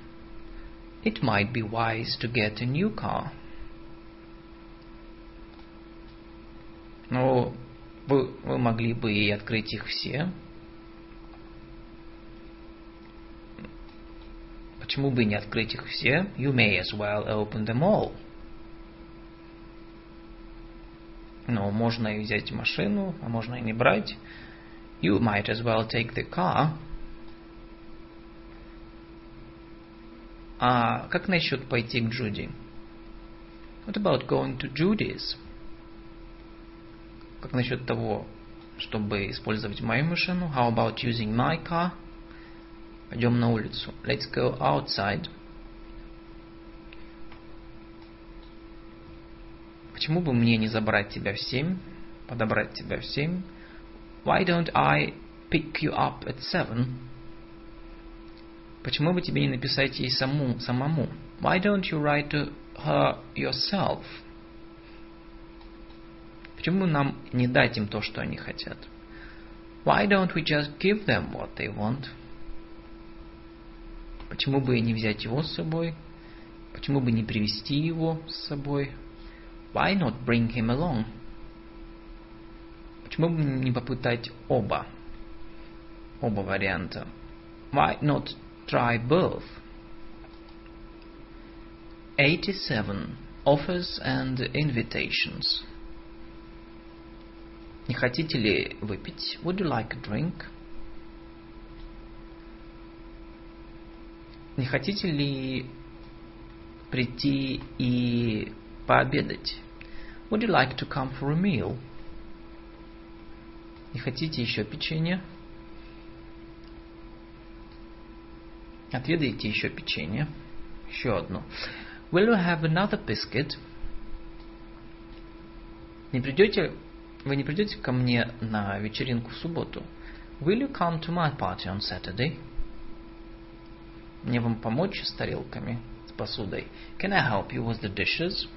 It might be wise to get a new car. Но вы, вы могли бы и открыть их все. Почему бы не открыть их все? You may as well open them all. Но можно и взять машину, а можно и не брать. You might as well take the car. А как насчет пойти к Джуди? What about going to Judy's? Как насчет того, чтобы использовать мою машину? How about using my car? Пойдем на улицу. Let's go outside. Почему бы мне не забрать тебя в семь? Подобрать тебя в семь? Why don't I pick you up at seven? Почему бы тебе не написать ей саму, самому? Why don't you write to her yourself? Почему нам не дать им то, что они хотят? Why don't we just give them what they want? Почему бы не взять его с собой? Почему бы не привести его с собой? Why not bring him along? Почему бы не попытать оба? Оба варианта. Why not try both? 87. Offers and invitations. Не хотите ли выпить? Would you like a drink? Не хотите ли прийти и пообедать? Would you like to come for a meal? Не хотите еще печенье? Отведаете еще печенье. Еще одно. Will you have another biscuit? Не придете, вы не придете ко мне на вечеринку в субботу? Will you come to my party on Saturday? Мне вам помочь с тарелками, с посудой? Can I help you with the dishes?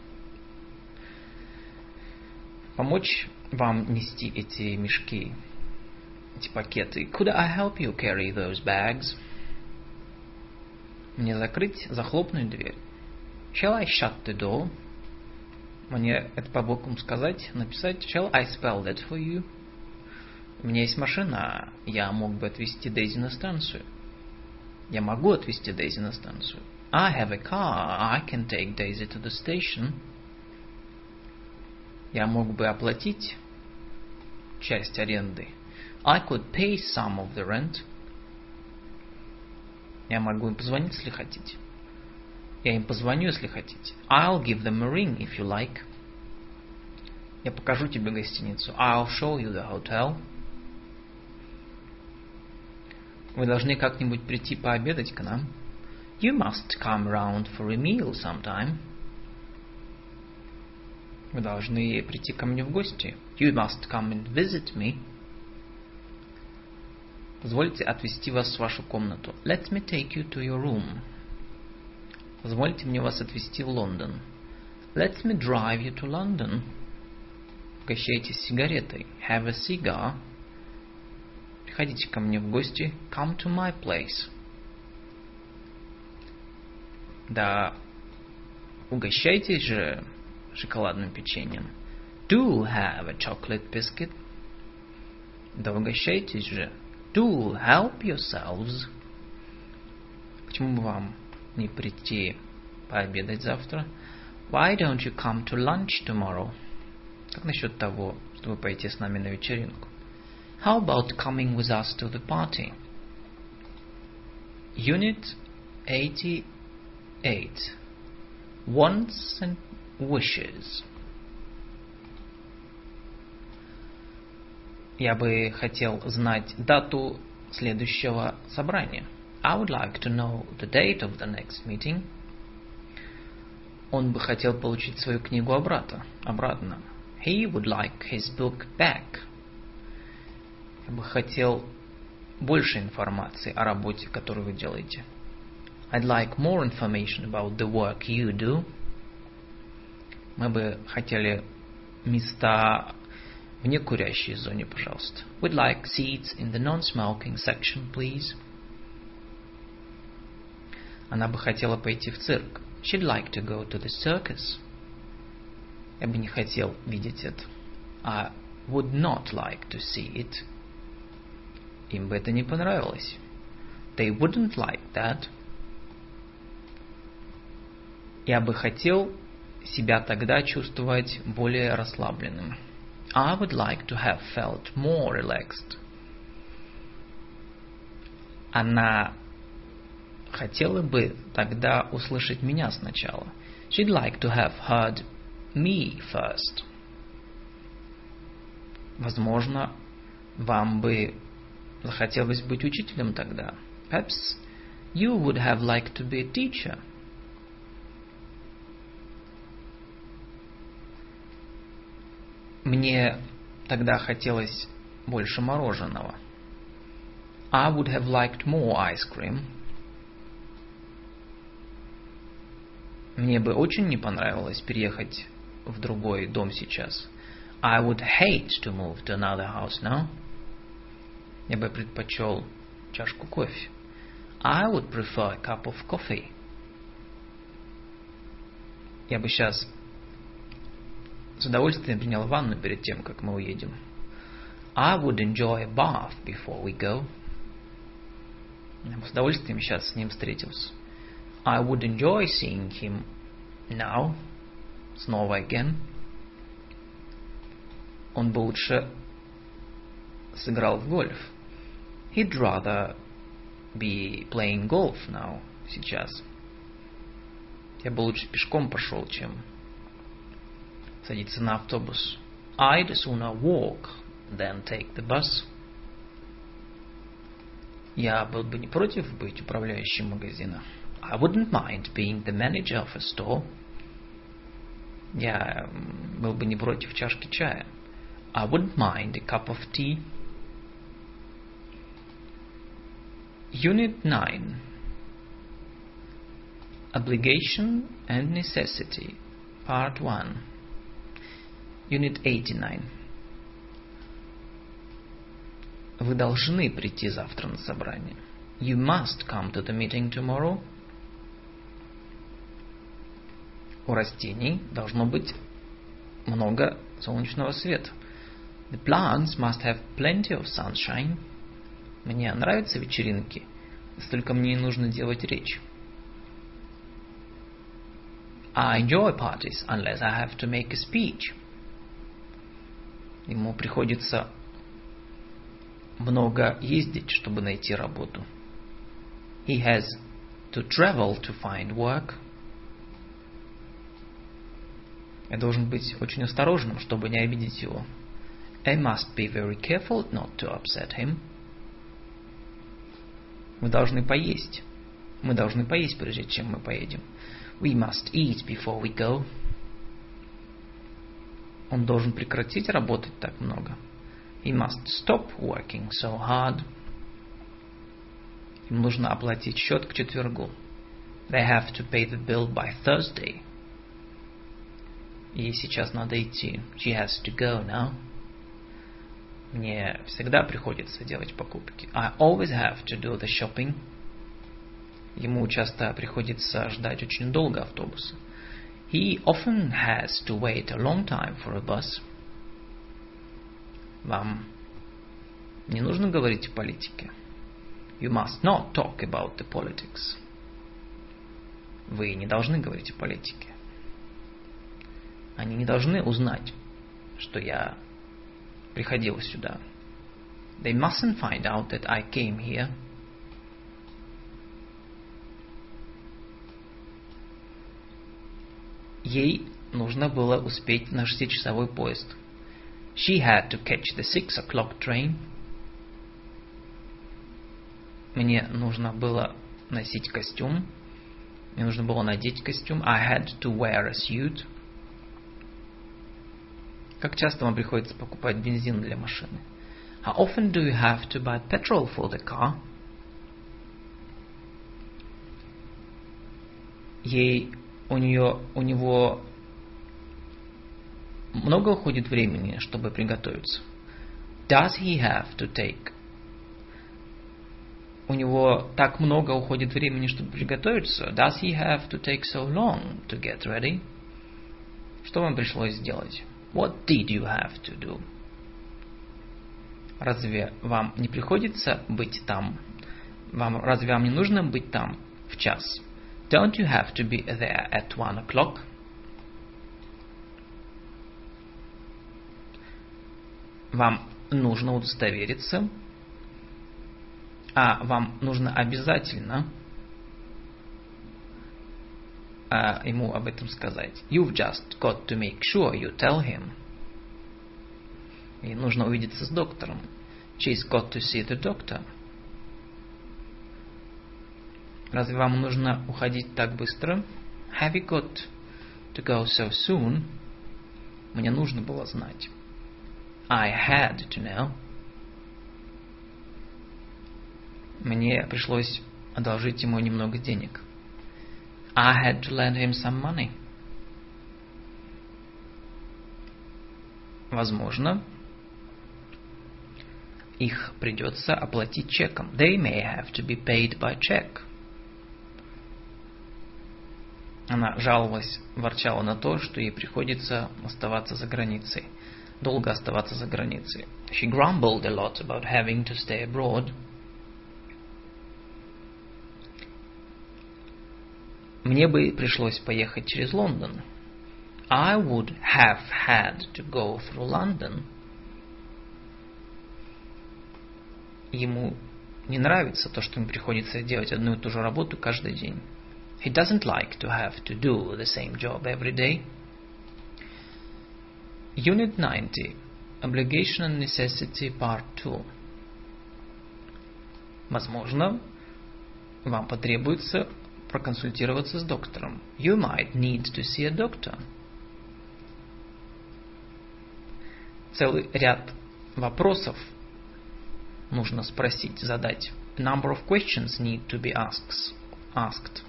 Помочь вам нести эти мешки, эти пакеты? Could I help you carry those bags? Мне закрыть, захлопнуть дверь? Shall I shut the door? Мне это по бокам сказать, написать. Shall I spell that for you? У меня есть машина, я мог бы отвезти Дейзи на станцию. Я могу отвезти Дейзи на станцию. I have a car, I can take Daisy to the station. Я мог бы оплатить часть аренды. I could pay some of the rent. Я могу им позвонить, если хотите. Я им позвоню, если хотите. I'll give them a ring, if you like. Я покажу тебе гостиницу. I'll show you the hotel. Вы должны как-нибудь прийти пообедать к нам. You must come round for a meal sometime. Вы должны прийти ко мне в гости. You must come and visit me. Позвольте отвезти вас в вашу комнату. Let me take you to your room. Позвольте мне вас отвезти в Лондон. Let me drive you to London. Угощайтесь сигаретой. Have a cigar. Приходите ко мне в гости. Come to my place. Да угощайтесь же шоколадным печеньем. Do have a chocolate biscuit. Да угощайтесь же. Do help yourselves. Почему бы вам не прийти пообедать завтра? Why don't you come to lunch tomorrow? Как насчет того, чтобы пойти с нами на вечеринку? How about coming with us to the party? Unit 88. Wants and wishes. Я бы хотел знать дату следующего собрания. I would like to know the date of the next meeting. Он бы хотел получить свою книгу обратно. обратно. He would like his book back. Я бы хотел больше информации о работе, которую вы делаете. I'd like more information about the work you do. Мы бы хотели места в некурящей зоне, пожалуйста. We'd like seats in the non-smoking section, please. Она бы хотела пойти в цирк. She'd like to go to the circus. Я бы не хотел видеть это. I would not like to see it. Им бы это не понравилось. They wouldn't like that. Я бы хотел себя тогда чувствовать более расслабленным. I would like to have felt more relaxed. Она хотела бы тогда услышать меня сначала. She'd like to have heard me first. Возможно, вам бы захотелось быть учителем тогда. Perhaps you would have liked to be a teacher. Мне тогда хотелось больше мороженого. I would have liked more ice cream. Мне бы очень не понравилось переехать в другой дом сейчас. I would hate to move to another house now. Я бы предпочел чашку кофе. I would prefer a cup of coffee. Я бы сейчас с удовольствием принял ванну перед тем, как мы уедем. I would enjoy a bath before we go. Я бы с удовольствием сейчас с ним встретился. I would enjoy seeing him now. Снова again. Он бы лучше сыграл в гольф. He'd rather be playing golf now, сейчас. Я бы лучше пешком пошел, чем садиться на автобус. I'd sooner walk than take the bus. Я был бы не против быть управляющим магазина. I wouldn't mind being the manager of a store. Я был бы не против чашки чая. I wouldn't mind a cup of tea. Unit 9 Obligation and Necessity Part 1 Unit 89 Вы должны прийти завтра на собрание. You must come to the meeting tomorrow. У растений должно быть много солнечного света. The plants must have plenty of sunshine. Мне нравятся вечеринки, столько мне не нужно делать речь. I enjoy parties unless I have to make a speech. Ему приходится много ездить, чтобы найти работу. He has to travel to find work. Я должен быть очень осторожным, чтобы не обидеть его. I must be very careful not to upset him. Мы должны поесть. Мы должны поесть, прежде чем мы поедем. We must eat before we go. Он должен прекратить работать так много. He must stop working so hard. Им нужно оплатить счет к четвергу. They have to pay the bill by Thursday. Ей сейчас надо идти. She has to go now. Мне всегда приходится делать покупки. I always have to do the shopping. Ему часто приходится ждать очень долго автобуса. He often has to wait a long time for a bus. Вам не нужно говорить о политике. You must not talk about the politics. Вы не должны говорить о политике. Они не должны узнать, что я приходил сюда. They mustn't find out that I came here. Ей нужно было успеть на шестичасовой поезд. She had to catch the six o'clock train. Мне нужно было носить костюм. Мне нужно было надеть костюм. I had to wear a suit. Как часто вам приходится покупать бензин для машины? How often do you have to buy petrol for the car? Ей, у нее, у него много уходит времени, чтобы приготовиться. Does he have to take? У него так много уходит времени, чтобы приготовиться. Does he have to take so long to get ready? Что вам пришлось сделать? What did you have to do? Разве вам не приходится быть там? Вам, разве вам не нужно быть там в час? Don't you have to be there at one o'clock? Вам нужно удостовериться, а вам нужно обязательно а, ему об этом сказать. You've just got to make sure you tell him. И нужно увидеться с доктором. She's got to see the doctor. Разве вам нужно уходить так быстро? Have you got to go so soon? Мне нужно было знать. I had to know. Мне пришлось одолжить ему немного денег. I had to lend him some money. Возможно, их придется оплатить чеком. They may have to be paid by check. Она жаловалась, ворчала на то, что ей приходится оставаться за границей, долго оставаться за границей. She grumbled a lot about having to stay abroad. Мне бы пришлось поехать через Лондон. I would have had to go through London. ему не нравится то, что ему приходится делать одну и ту же работу каждый день. He doesn't like to have to do the same job every day. Unit 90. Obligation and Necessity Part 2. Возможно, вам потребуется проконсультироваться с доктором. You might need to see a doctor. Целый ряд вопросов нужно спросить, задать. A number of questions need to be asked. asked.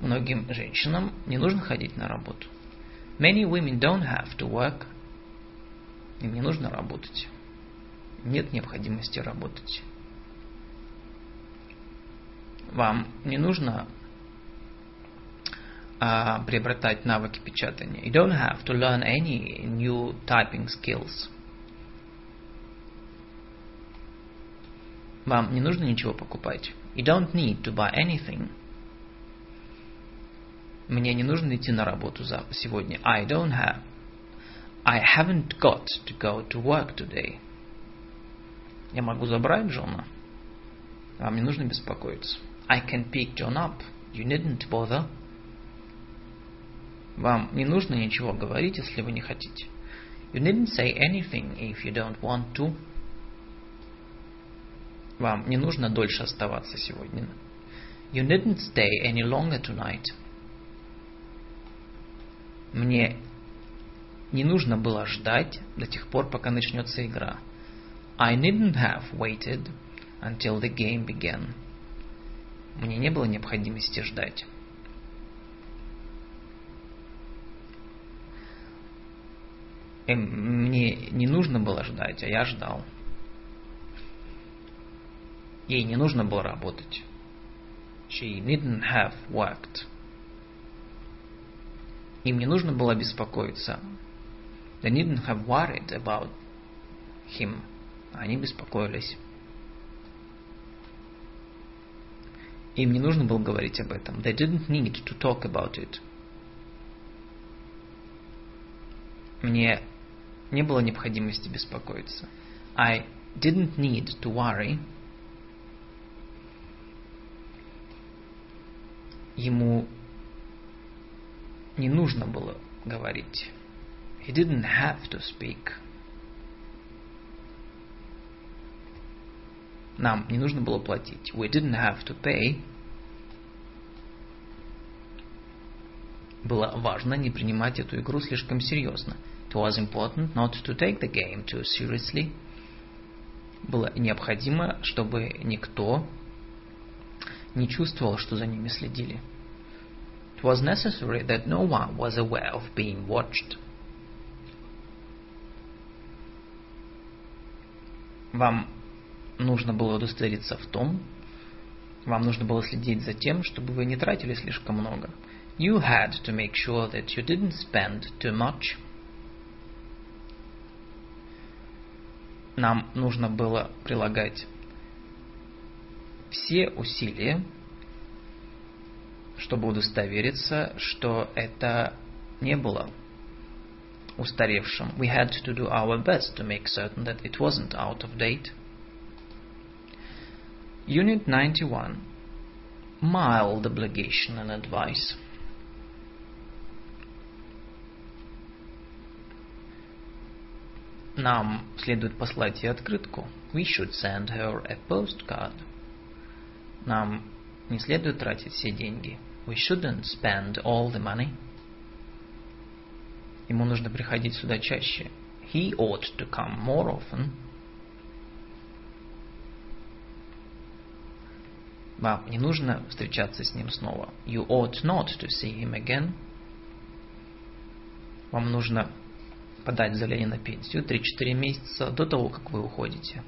Многим женщинам не нужно ходить на работу. Many women don't have to work. Им не нужно работать. Нет необходимости работать. Вам не нужно а, приобретать навыки печатания. You don't have to learn any new typing skills. Вам не нужно ничего покупать. You don't need to buy anything. Мне не нужно идти на работу за сегодня. I don't have. I haven't got to go to work today. Я могу забрать Джона. Вам не нужно беспокоиться. I can pick John up. You needn't bother. Вам не нужно ничего говорить, если вы не хотите. You needn't say anything if you don't want to. Вам не нужно дольше оставаться сегодня. You needn't stay any longer tonight. Мне не нужно было ждать до тех пор, пока начнется игра. I needn't have waited until the game began. Мне не было необходимости ждать. Эм, мне не нужно было ждать, а я ждал. Ей не нужно было работать. She needn't have worked. Им не нужно было беспокоиться. They needn't have worried about him. Они беспокоились. Им не нужно было говорить об этом. They didn't need to talk about it. Мне не было необходимости беспокоиться. I didn't need to worry. Ему не нужно было говорить. He didn't have to speak. Нам не нужно было платить. We didn't have to pay. Было важно не принимать эту игру слишком серьезно. It was important not to take the game too seriously. Было необходимо, чтобы никто не чувствовал, что за ними следили. It was necessary that no one was aware of being watched. Вам нужно было удостовериться в том, вам нужно было следить за тем, чтобы вы не тратили слишком много. You had to make sure that you didn't spend too much. Нам нужно было прилагать все усилия, чтобы удостовериться, что это не было устаревшим. We had to do our best to make certain that it wasn't out of date. Unit 91. Mild obligation and advice. Нам следует послать ей открытку. We should send her a postcard. Нам не следует тратить все деньги. We shouldn't spend all the money. Ему нужно приходить сюда чаще. He ought to come more often. Вам не нужно встречаться с ним снова. You ought not to see him again. Вам нужно подать заявление на пенсию 3-4 месяца до того, как вы уходите.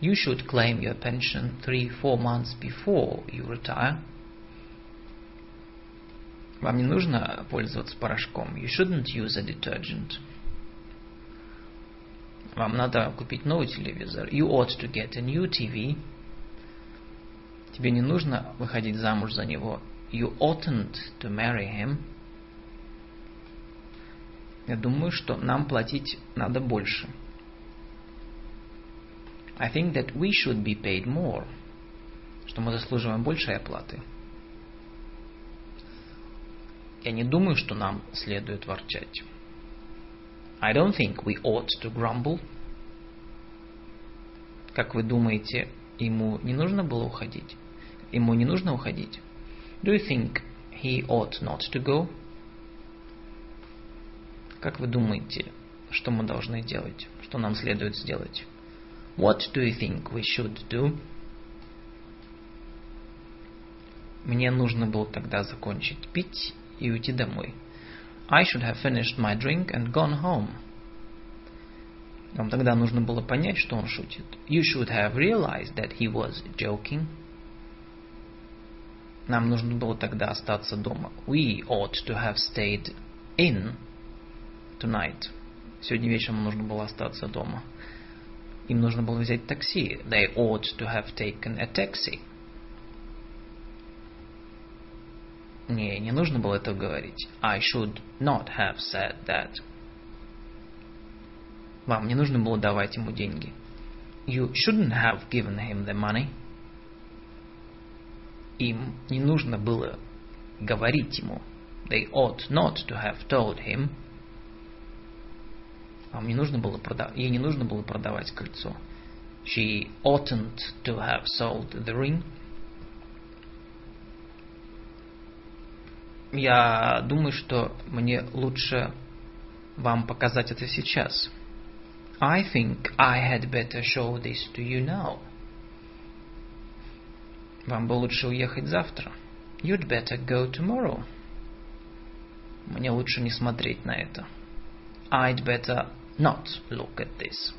You should claim your pension 3-4 months before you retire. Вам не нужно пользоваться порошком. You shouldn't use a detergent. Вам надо купить новый телевизор. You ought to get a new TV. Тебе не нужно выходить замуж за него. You oughtn't to marry him. Я думаю, что нам платить надо больше. I think that we should be paid more. Что мы заслуживаем большей оплаты. Я не думаю, что нам следует ворчать. I don't think we ought to grumble. Как вы думаете, ему не нужно было уходить? Ему не нужно уходить? Do you think he ought not to go? Как вы думаете, что мы должны делать? Что нам следует сделать? What do you think we should do? Мне нужно было тогда закончить пить и уйти домой. I should have finished my drink and gone home. Вам тогда нужно было понять, что он шутит. You should have realized that he was joking. Нам нужно было тогда остаться дома. We ought to have stayed in tonight. Сегодня вечером нужно было остаться дома. Им нужно было взять такси. They ought to have taken a taxi. Не, не нужно было этого говорить. I should not have said that. Вам не нужно было давать ему деньги. You shouldn't have given him the money. Им не нужно было говорить ему. They ought not to have told him. Вам не нужно было продавать, ей не нужно было продавать кольцо. She oughtn't to have sold the ring. Я думаю, что мне лучше вам показать это сейчас. I think I had better show this to you now. Вам бы лучше уехать завтра. You'd better go tomorrow. Мне лучше не смотреть на это. I'd better not look at this.